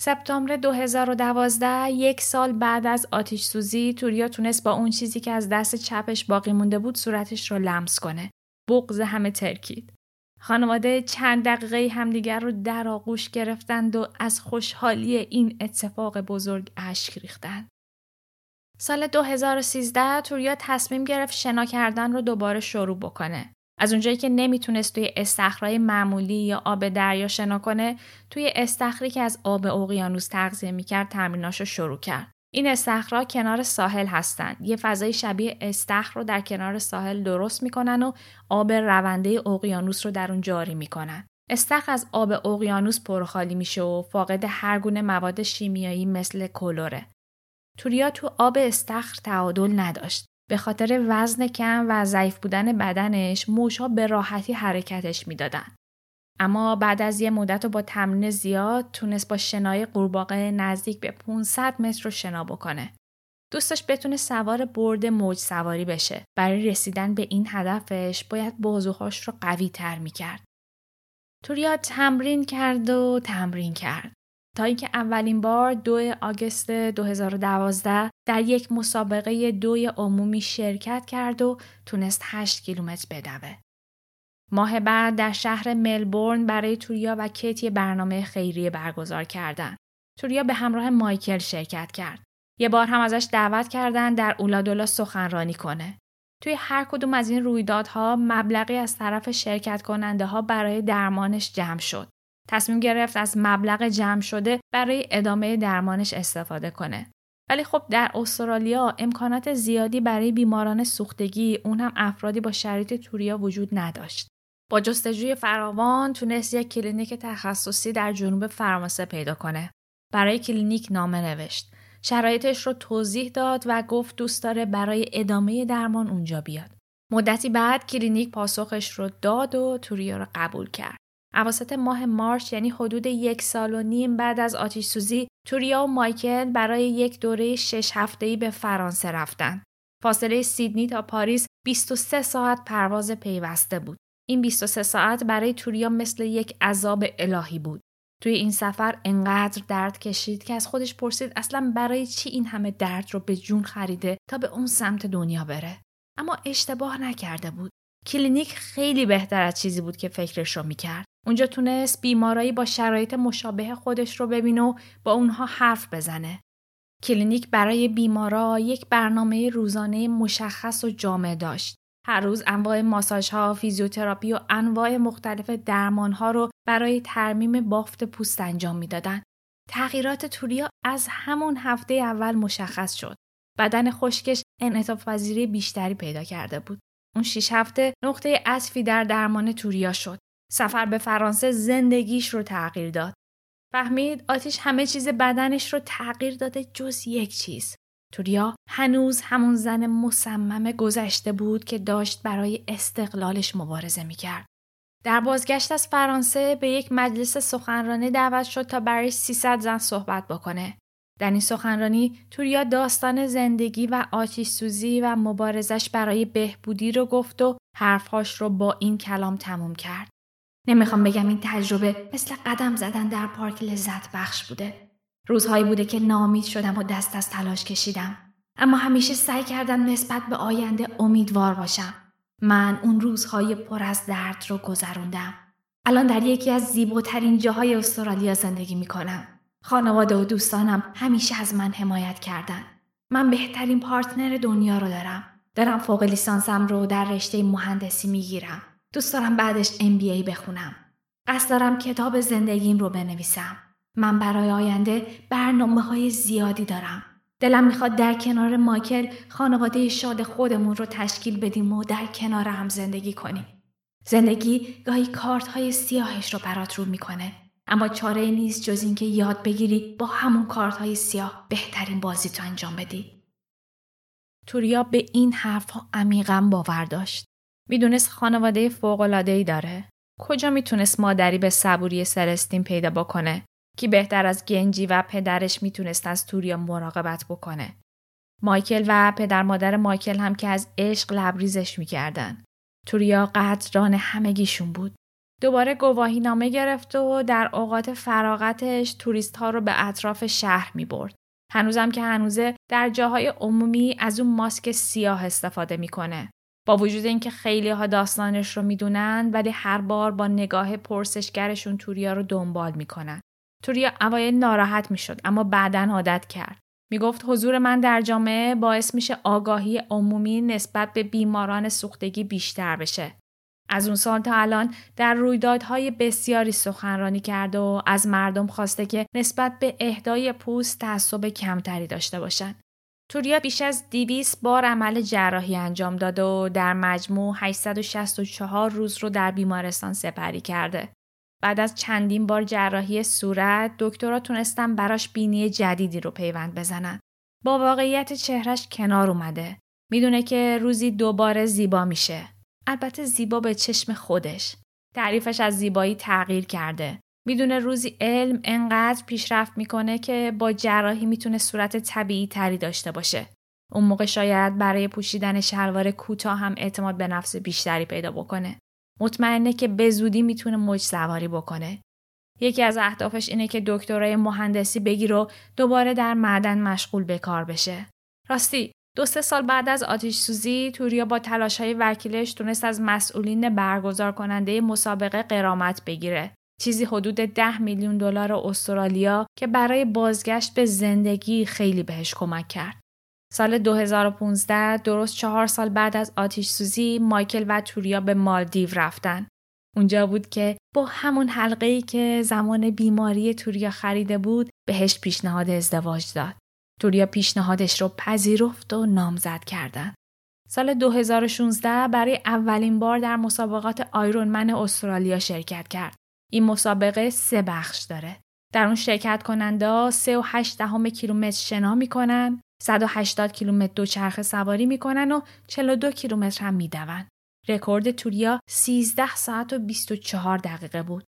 سپتامبر 2012 یک سال بعد از آتیش سوزی توریا تونست با اون چیزی که از دست چپش باقی مونده بود صورتش رو لمس کنه. بغز همه ترکید. خانواده چند دقیقه همدیگر رو در آغوش گرفتند و از خوشحالی این اتفاق بزرگ اشک ریختند. سال 2013 توریا تصمیم گرفت شنا کردن رو دوباره شروع بکنه. از اونجایی که نمی‌تونست توی استخرهای معمولی یا آب دریا شنا کنه توی استخری که از آب اقیانوس تغذیه می‌کرد تمریناشو شروع کرد. این استخرها کنار ساحل هستند یه فضای شبیه استخر رو در کنار ساحل درست می‌کنن و آب رونده اقیانوس رو در اون جاری می‌کنن. استخر از آب اقیانوس پرخالی میشه و فاقد هر گونه مواد شیمیایی مثل کلوره. توریا تو آب استخر تعادل نداشت. به خاطر وزن کم و ضعیف بودن بدنش موشها به راحتی حرکتش می‌دادن. اما بعد از یه مدت و با تمرین زیاد تونست با شنای قورباغه نزدیک به 500 متر رو شنا بکنه. دوستش بتونه سوار برد موج سواری بشه. برای رسیدن به این هدفش باید بازوهاش رو قوی تر می کرد. توریا تمرین کرد و تمرین کرد. تا اینکه اولین بار دو آگست 2012 در یک مسابقه دوی عمومی شرکت کرد و تونست 8 کیلومتر بدوه. ماه بعد در شهر ملبورن برای توریا و کیتی برنامه خیریه برگزار کردند. توریا به همراه مایکل شرکت کرد. یه بار هم ازش دعوت کردن در اولادولا سخنرانی کنه. توی هر کدوم از این رویدادها مبلغی از طرف شرکت کننده ها برای درمانش جمع شد. تصمیم گرفت از مبلغ جمع شده برای ادامه درمانش استفاده کنه. ولی خب در استرالیا امکانات زیادی برای بیماران سوختگی اون هم افرادی با شرایط توریا وجود نداشت. با جستجوی فراوان تونست یک کلینیک تخصصی در جنوب فرانسه پیدا کنه. برای کلینیک نامه نوشت. شرایطش رو توضیح داد و گفت دوست داره برای ادامه درمان اونجا بیاد. مدتی بعد کلینیک پاسخش رو داد و توریا رو قبول کرد. اواسط ماه March یعنی حدود یک سال و نیم بعد از آتیش سوزی توریا و مایکل برای یک دوره شش هفته‌ای به فرانسه رفتن. فاصله سیدنی تا پاریس 23 ساعت پرواز پیوسته بود. این 23 ساعت برای توریا مثل یک عذاب الهی بود. توی این سفر انقدر درد کشید که از خودش پرسید اصلا برای چی این همه درد رو به جون خریده تا به اون سمت دنیا بره. اما اشتباه نکرده بود. کلینیک خیلی بهتر از چیزی بود که فکرش رو می‌کرد. اونجا تونست بیمارایی با شرایط مشابه خودش رو ببینه و با اونها حرف بزنه. کلینیک برای بیمارا یک برنامه روزانه مشخص و جامع داشت. هر روز انواع ماساژ ها، فیزیوتراپی و انواع مختلف درمان ها رو برای ترمیم بافت پوست انجام می‌دادند. تغییرات توریا از همون هفته اول مشخص شد. بدن خشکش انعطاف پذیری بیشتری پیدا کرده بود. اون شیش هفته نقطه عطفی در درمان توریا شد. سفر به فرانسه زندگیش رو تغییر داد. فهمید آتیش همه چیز بدنش رو تغییر داده جز یک چیز. توریا هنوز همون زن مصمم گذشته بود که داشت برای استقلالش مبارزه می‌کرد. در بازگشت از فرانسه به یک مجلس سخنرانی دعوت شد تا برای 300 زن صحبت بکنه. در این سخنرانی توریا داستان زندگی و آتیش سوزی و مبارزش برای بهبودی رو گفت و حرفهاش رو با این کلام تموم کرد. نمی‌خوام بگم این تجربه مثل قدم زدن در پارک لذت بخش بوده. روزهایی بوده که نامید شدم و دست از تلاش کشیدم. اما همیشه سعی کردم نسبت به آینده امیدوار باشم. من اون روزهای پر از درد رو گذروندم. الان در یکی از زیباترین جاهای استرالیا زندگی می‌کنم. خانواده و دوستانم همیشه از من حمایت کردن. من بهترین پارتنر دنیا رو دارم. دارم فوق لیسانسم رو در رشته مهندسی می‌گیرم. دوست دارم بعدش MBA بخونم. قصد دارم کتاب زندگیم رو بنویسم. من برای آینده برنامه های زیادی دارم. دلم می‌خواد در کنار مایکل خانواده شاد خودمون رو تشکیل بدیم و در کنار هم زندگی کنیم. زندگی گاهی کارت های سیاهش رو برات رو می‌کنه. اما چاره نیست جز اینکه یاد بگیری با همون کارت های سیاه بهترین بازی تو انجام بدی. توریا به این حرفها عمیقا باور داشت. می‌دونست خانواده ای داره. کجا می‌تونست مادری به صبوری سلستین پیدا بکنه کی بهتر از گنجی و پدرش می‌تونست از توریا مراقبت بکنه. مایکل و پدر مادر مایکل هم که از عشق لبریزش می‌کردن. توریا قدران همگیشون بود. دوباره گواهی نامه گرفت و در اوقات فراغتش توریست ها رو به اطراف شهر می برد. هنوزم که هنوزه در جاهای عمومی از اون ماسک سیاه استفاده می‌کنه. با وجود اینکه خیلی ها داستانش رو می‌دونن ولی هر بار با نگاه پرسشگرشون توریا رو دنبال می‌کنن. توریا اوایل ناراحت می‌شد اما بعدا عادت کرد. می‌گفت حضور من در جامعه باعث میشه آگاهی عمومی نسبت به بیماران سوختگی بیشتر بشه. از اون سال تا الان در رویدادهای بسیاری سخنرانی کرده و از مردم خواسته که نسبت به اهدای پوست تعصب کمتری داشته باشند. توریا بیش از 200 بار عمل جراحی انجام داده و در مجموع 864 روز رو در بیمارستان سپری کرده. بعد از چندین بار جراحی صورت دکترها تونستن براش بینی جدیدی رو پیوند بزنن. با واقعیت چهرش کنار اومده. می‌دونه که روزی دوباره زیبا میشه. البته زیبا به چشم خودش. تعریفش از زیبایی تغییر کرده. می‌دونه روزی علم انقدر پیشرفت می‌کنه که با جراحی می‌تونه صورت طبیعی تری داشته باشه. اون موقع شاید برای پوشیدن شلوار کوتاه هم اعتماد به نفس بیشتری پیدا بکنه. مطمئنه که به زودی می‌تونه موج سواری بکنه. یکی از اهدافش اینه که دکترای مهندسی بگیر و دوباره در معدن مشغول به کار بشه. راستی دو سه سال بعد از آتیش سوزی توریا با تلاش های وکیلش تونست از مسئولین برگزار کننده مسابقه قرامت بگیره. چیزی حدود ده میلیون دلار استرالیا که برای بازگشت به زندگی خیلی بهش کمک کرد. سال 2015 درست چهار سال بعد از آتیش سوزی مایکل و توریا به مالدیو رفتن. اونجا بود که با همون حلقه ای که زمان بیماری توریا خریده بود بهش پیشنهاد ازدواج داد. توریا پیشنهادش رو پذیرفت و نامزد کردن. سال 2016 برای اولین بار در مسابقات آیرونمن استرالیا شرکت کرد. این مسابقه سه بخش داره. در اون شرکت کننده 3.8 دهم کیلومتر شنا می‌کنن، 180 کیلومتر دوچرخه سواری می‌کنن و 42 کیلومتر هم میدون. رکورد توریا 13 ساعت و 24 دقیقه بود.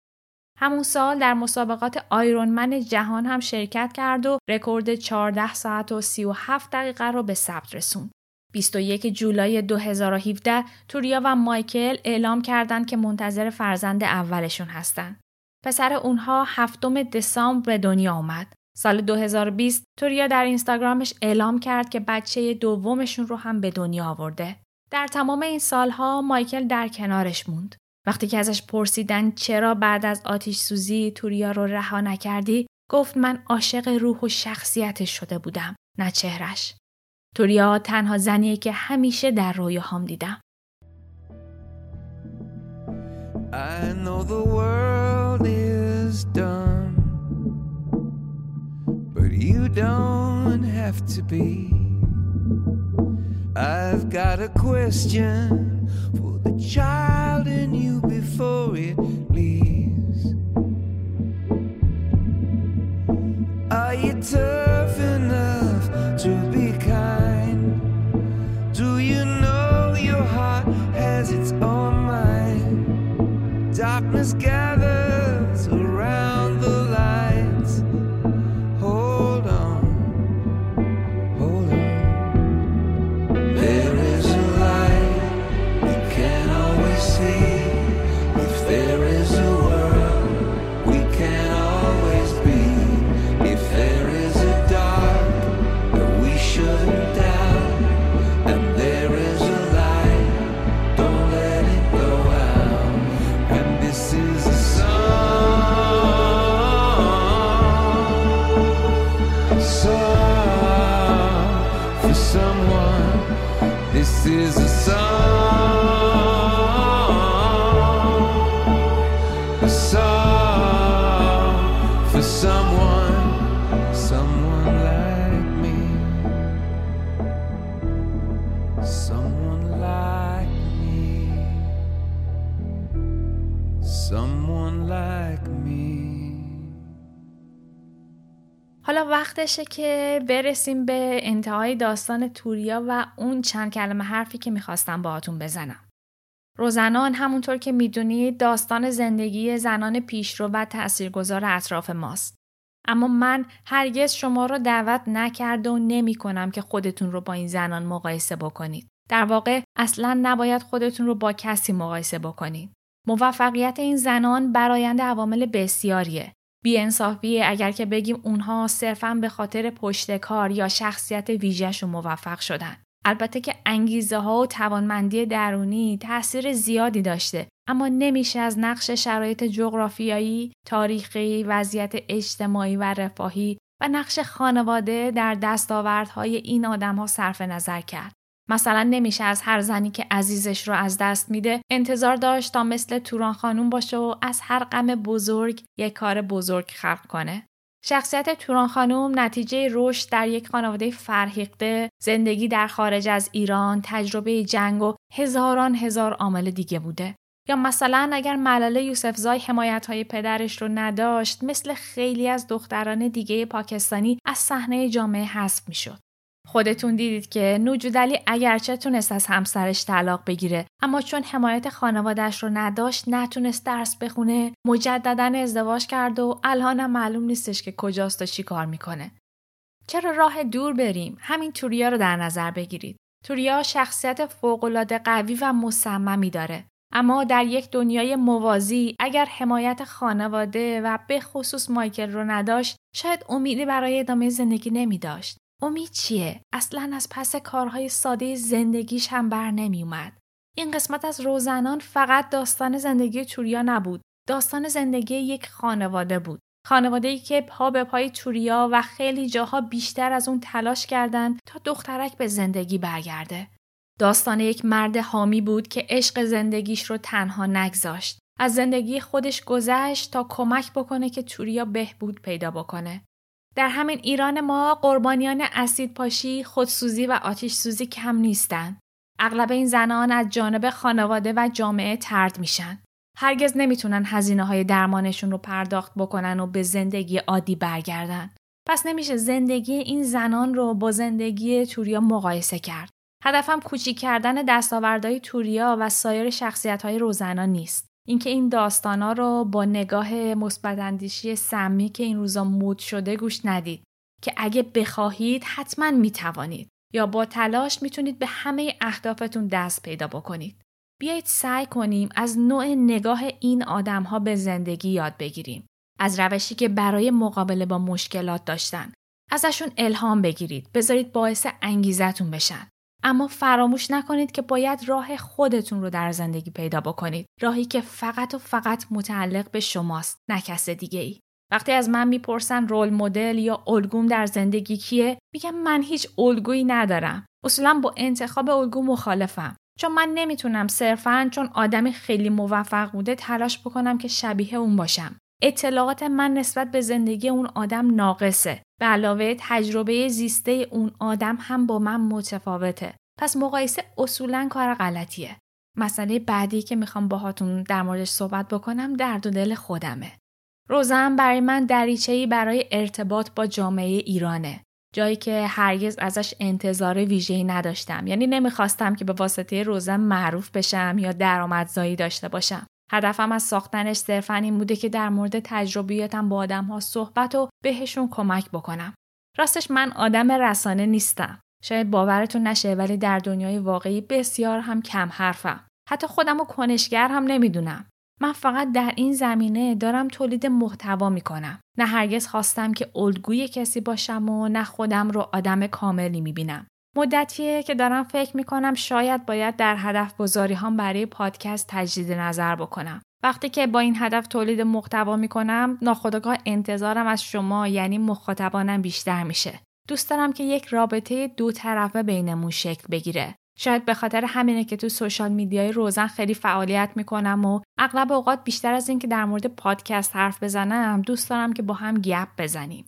همون سال در مسابقات Ironman جهان هم شرکت کرد و رکورد 14 ساعت و 37 دقیقه رو به ثبت رسوند. 21 جولای 2017 توریا و مایکل اعلام کردند که منتظر فرزند اولشون هستند. پسر اونها هفتم دسامبر به دنیا آمد. سال 2020 توریا در اینستاگرامش اعلام کرد که بچه دومشون رو هم به دنیا آورده. در تمام این سالها مایکل در کنارش موند. وقتی که ازش پرسیدن چرا بعد از آتیش سوزی توریا رو رها نکردی گفت من عاشق روح و شخصیتش شده بودم نه چهرش. توریا تنها زنیه که همیشه در رویاهام دیدم. I know the world is done But you don't have to be I've got a question for the child in you before it leaves Are you tough enough to darkness gathers someone like me. حالا وقتشه که برسیم به انتهای داستان توریا و اون چند کلمه حرفی که می‌خواستم باهاتون بزنم. روزنان همونطور که می‌دونید داستان زندگی زنان پیشرو و تاثیرگذار اطراف ماست. اما من هرگز شما رو دعوت نکرده و نمی کنم که خودتون رو با این زنان مقایسه بکنید. در واقع اصلا نباید خودتون رو با کسی مقایسه بکنید. موفقیت این زنان برایند عوامل بسیاریه. بیانصافیه اگر که بگیم اونها صرفا به خاطر پشت کار یا شخصیت ویژهشون موفق شدن. البته که انگیزه ها و توانمندی درونی تاثیر زیادی داشته اما نمیشه از نقش شرایط جغرافیایی، تاریخی، وضعیت اجتماعی و رفاهی و نقش خانواده در دستاوردهای این آدم ها صرف نظر کرد. مثلا نمیشه از هر زنی که عزیزش رو از دست میده انتظار داشت تا مثل توران خانوم باشه و از هر غم بزرگ یک کار بزرگ خلق کنه. شخصیت توران خانوم نتیجه رشد در یک خانواده فرهیخته، زندگی در خارج از ایران، تجربه جنگ و هزاران هزار عامل دیگه بوده. یا مثلا اگر ملاله یوسفزای حمایت های پدرش رو نداشت مثل خیلی از دختران دیگه پاکستانی از صحنه جامعه حذف می‌شد. خودتون دیدید که نوجودلی اگرچه تونست از همسرش طلاق بگیره اما چون حمایت خانوادش رو نداشت نتونست درس بخونه مجددا ازدواج کرد و الانم معلوم نیستش که کجاست و چی کار می‌کنه. چرا راه دور بریم؟ همین توریا رو در نظر بگیرید. توریا شخصیت فوقالعاده قوی و مصممی داره. اما در یک دنیای موازی اگر حمایت خانواده و به خصوص مایکل رو نداشت شاید امیدی برای ادامه زندگی نمی داشت. امید چیه؟ اصلا از پس کارهای ساده زندگیش هم بر نمی اومد. این قسمت از روزنان فقط داستان زندگی توریا نبود. داستان زندگی یک خانواده بود. خانواده که پا به پای توریا و خیلی جاها بیشتر از اون تلاش کردند تا دخترک به زندگی برگرده. داستان یک مرد حامی بود که عشق زندگیش رو تنها نگذاشت. از زندگی خودش گذشت تا کمک بکنه که توریا بهبود پیدا بکنه. در همین ایران ما قربانیان اسید پاشی، خودسوزی و آتیش سوزی کم نیستن. اغلب این زنان از جانب خانواده و جامعه ترد میشن. هرگز نمی‌تونن هزینه های درمانشون رو پرداخت بکنن و به زندگی عادی برگردن. پس نمیشه زندگی این زنان رو با زندگی توریا مقایسه کرد. هدفم کوچیک کردن دستاوردهای توریا و سایر شخصیت های روزنا نیست. اینکه این داستانا رو با نگاه مثبت اندیشی سمی که این روزا مود شده گوش ندید که اگه بخواهید حتما می‌توانید یا با تلاش می‌تونید به همه اهدافتون دست پیدا بکنید. بیایید سعی کنیم از نوع نگاه این آدم ها به زندگی یاد بگیریم. از روشی که برای مقابله با مشکلات داشتن. ازشون الهام بگیرید. بذارید باعث انگیزتون بشن. اما فراموش نکنید که باید راه خودتون رو در زندگی پیدا بکنید. راهی که فقط و فقط متعلق به شماست نه کس دیگه ای. وقتی از من می‌پرسن رول مدل یا الگوم در زندگی کیه میگم من هیچ الگویی ندارم اصولا با انتخاب الگو مخالفم چون من نمی‌تونم صرفا چون آدمی خیلی موفق بوده تلاش بکنم که شبیه اون باشم اطلاعات من نسبت به زندگی اون آدم ناقصه به علاوه تجربه زیسته اون آدم هم با من متفاوته پس مقایسه اصولا کار غلطیه مسئله بعدی که می‌خوام باهاتون در موردش صحبت بکنم درد و دل خودمه روزم برای من دریچه‌ای برای ارتباط با جامعه ایرانه. جایی که هرگز ازش انتظار ویژه‌ای نداشتم. یعنی نمی‌خواستم که به واسطه روزم معروف بشم یا درآمدزایی داشته باشم. هدفم از ساختنش صرفا این بوده که در مورد تجربیاتم با آدم ها صحبت و بهشون کمک بکنم. راستش من آدم رسانه نیستم. شاید باورتون نشه ولی در دنیای واقعی بسیار هم کم حرفم. حتی خودم رو کنشگر هم نمی‌دونم. من فقط در این زمینه دارم تولید محتوا می‌کنم. نه هرگز خواستم که الگوی کسی باشم و نه خودم رو آدم کاملی می‌بینم. مدتیه که دارم فکر می‌کنم شاید باید در هدف گذاری هم برای پادکست تجدید نظر بکنم. وقتی که با این هدف تولید محتوا می‌کنم ناخودآگاه انتظارم از شما یعنی مخاطبانم بیشتر میشه. دوست دارم که یک رابطه دو طرفه بینمون شکل بگیره. شاید به خاطر همینه که تو سوشال میدیای روزن خیلی فعالیت می‌کنم و اغلب اوقات بیشتر از اینکه در مورد پادکست حرف بزنم دوست دارم که با هم گپ بزنیم.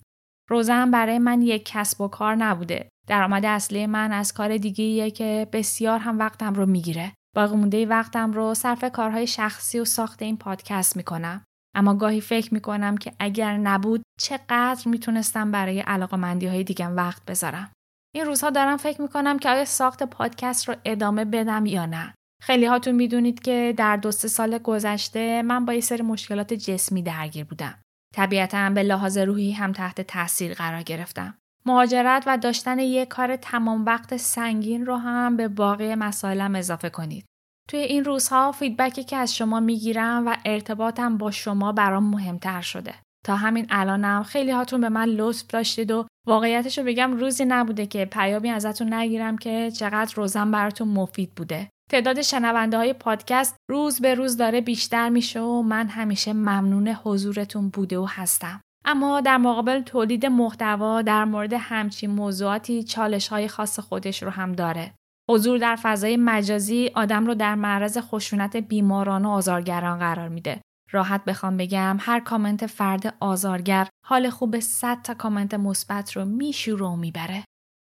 روزن برای من یک کسب و کار نبوده. درآمد اصلی من از کار دیگه که بسیار هم وقتم رو می‌گیره. باقی مونده وقتم رو صرف کارهای شخصی و ساخت این پادکست می‌کنم. اما گاهی فکر می‌کنم که اگر نبود چقدر می‌تونستم برای علاقمندی های دیگم وقت بذارم. این روزها دارم فکر می‌کنم که آیا ساخت پادکست رو ادامه بدم یا نه. خیلی هاتون می‌دونید که در دو سه سال گذشته من با یه سری مشکلات جسمی درگیر بودم. طبیعتا به لحاظ روحی هم تحت تاثیر قرار گرفتم. مهاجرت و داشتن یک کار تمام وقت سنگین رو هم به باقی مسائلم اضافه کنید. توی این روزها فیدبکی که از شما می‌گیرم و ارتباطم با شما برام مهمتر شده. تا همین الانم خیلی هاتون به من لطف داشتید و واقعیتش رو بگم روزی نبوده که پیامی ازتون نگیرم که چقدر روزم براتون مفید بوده. تعداد شنونده های پادکست روز به روز داره بیشتر میشه و من همیشه ممنون حضورتون بوده و هستم. اما در مقابل تولید محتوا در مورد همچین موضوعاتی چالش های خاص خودش رو هم داره. حضور در فضای مجازی آدم رو در معرض خشونت بیماران و آزارگران قرار میده راحت بخوام بگم هر کامنت فرد آزارگر حال خوب 100 تا کامنت مثبت رو میشوره و می‌بره.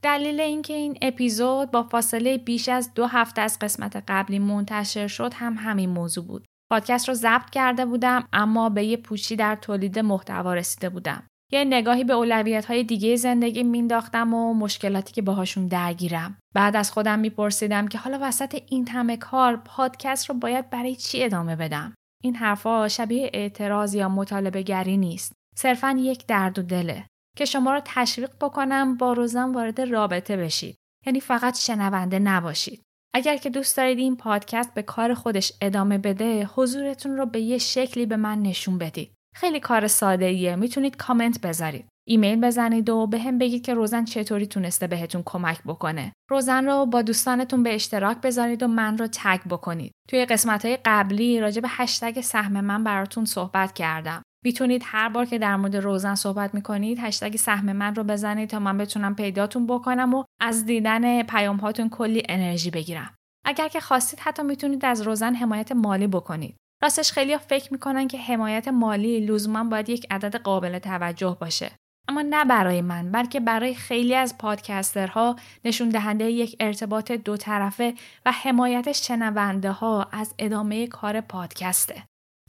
دلیل اینکه این اپیزود با فاصله بیش از دو هفته از قسمت قبلی منتشر شد هم همین موضوع بود. پادکست رو ضبط کرده بودم اما به یه پوچی در تولید محتوا رسیده بودم. یه نگاهی به اولویت های دیگه زندگی مینداختم و مشکلاتی که باهاشون درگیرم. بعد از خودم میپرسیدم که حالا وسط این همه کار پادکست رو باید برای چی ادامه بدم؟ این حرفا شبیه اعتراض یا مطالبه گری نیست. صرفا یک درد و دله که شما رو تشویق بکنم با روزم وارد رابطه بشید. یعنی فقط شنونده نباشید. اگر که دوست دارید این پادکست به کار خودش ادامه بده، حضورتون رو به یه شکلی به من نشون بدید. خیلی کار ساده ایه. می‌تونید کامنت بذارید. ایمیل بزنید و به هم بگید که روزن چطوری تونسته بهتون کمک بکنه. روزن رو با دوستانتون به اشتراک بذارید و من رو تگ بکنید. توی قسمت های قبلی راجع به هشتگ سهم من براتون صحبت کردم. می‌تونید هر بار که در مورد روزن صحبت می‌کنید هشتگ سهم من رو بزنید تا من بتونم پیداتون بکنم و از دیدن پیام هاتون کلی انرژی بگیرم. اگر که خواستید حتی می‌تونید از روزن حمایت مالی بکنید. راستش خیلی فکر می‌کنن که حمایت مالی لزوما باید یک عدد قابل توجه باشه. اما نه برای من بلکه برای خیلی از پادکسترها نشون دهنده یک ارتباط دو طرفه و حمایت شنونده ها از ادامه کار پادکسته.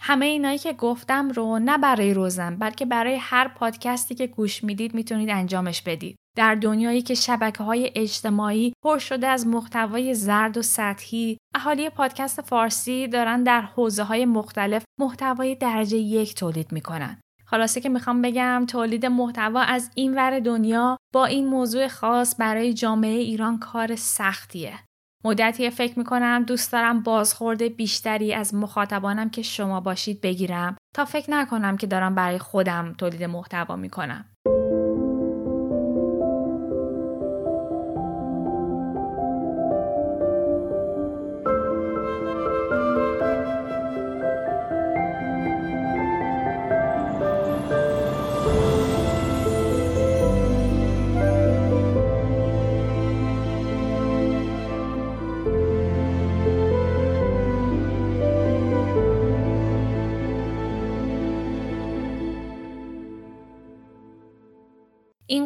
همه اینایی که گفتم رو نه برای روزن بلکه برای هر پادکستی که گوش می‌دید می‌تونید انجامش بدید. در دنیایی که شبکه های اجتماعی پر شده از محتوای زرد و سطحی، اهالی پادکست فارسی دارن در حوزه های مختلف محتوای درجه یک تولید می‌کنن. خلاصه که می‌خوام بگم تولید محتوا از این ور دنیا با این موضوع خاص برای جامعه ایران کار سختیه. مدتی فکر می‌کنم دوست دارم بازخورده بیشتری از مخاطبانم که شما باشید بگیرم تا فکر نکنم که دارم برای خودم تولید محتوا می‌کنم.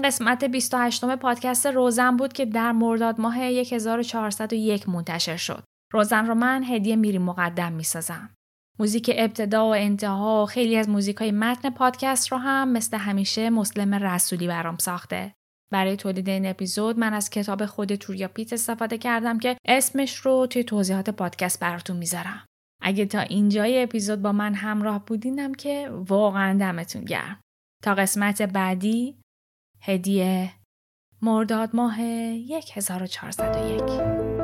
قسمت 28 پادکست روزن بود که در مرداد ماه 1401 منتشر شد. روزن رو من هدیه میری مقدم می‌سازم. موزیک ابتدا و انتها و خیلی از موزیک های متن پادکست رو هم مثل همیشه مسلم رسولی برام ساخته. برای تولید این اپیزود من از کتاب خود توریا پیت استفاده کردم که اسمش رو توی توضیحات پادکست براتون می‌ذارم. اگه تا اینجای اپیزود با من همراه بودینم که واقعا دمتون گرم. تا قسمت بعدی هدیه مرداد ماه 1401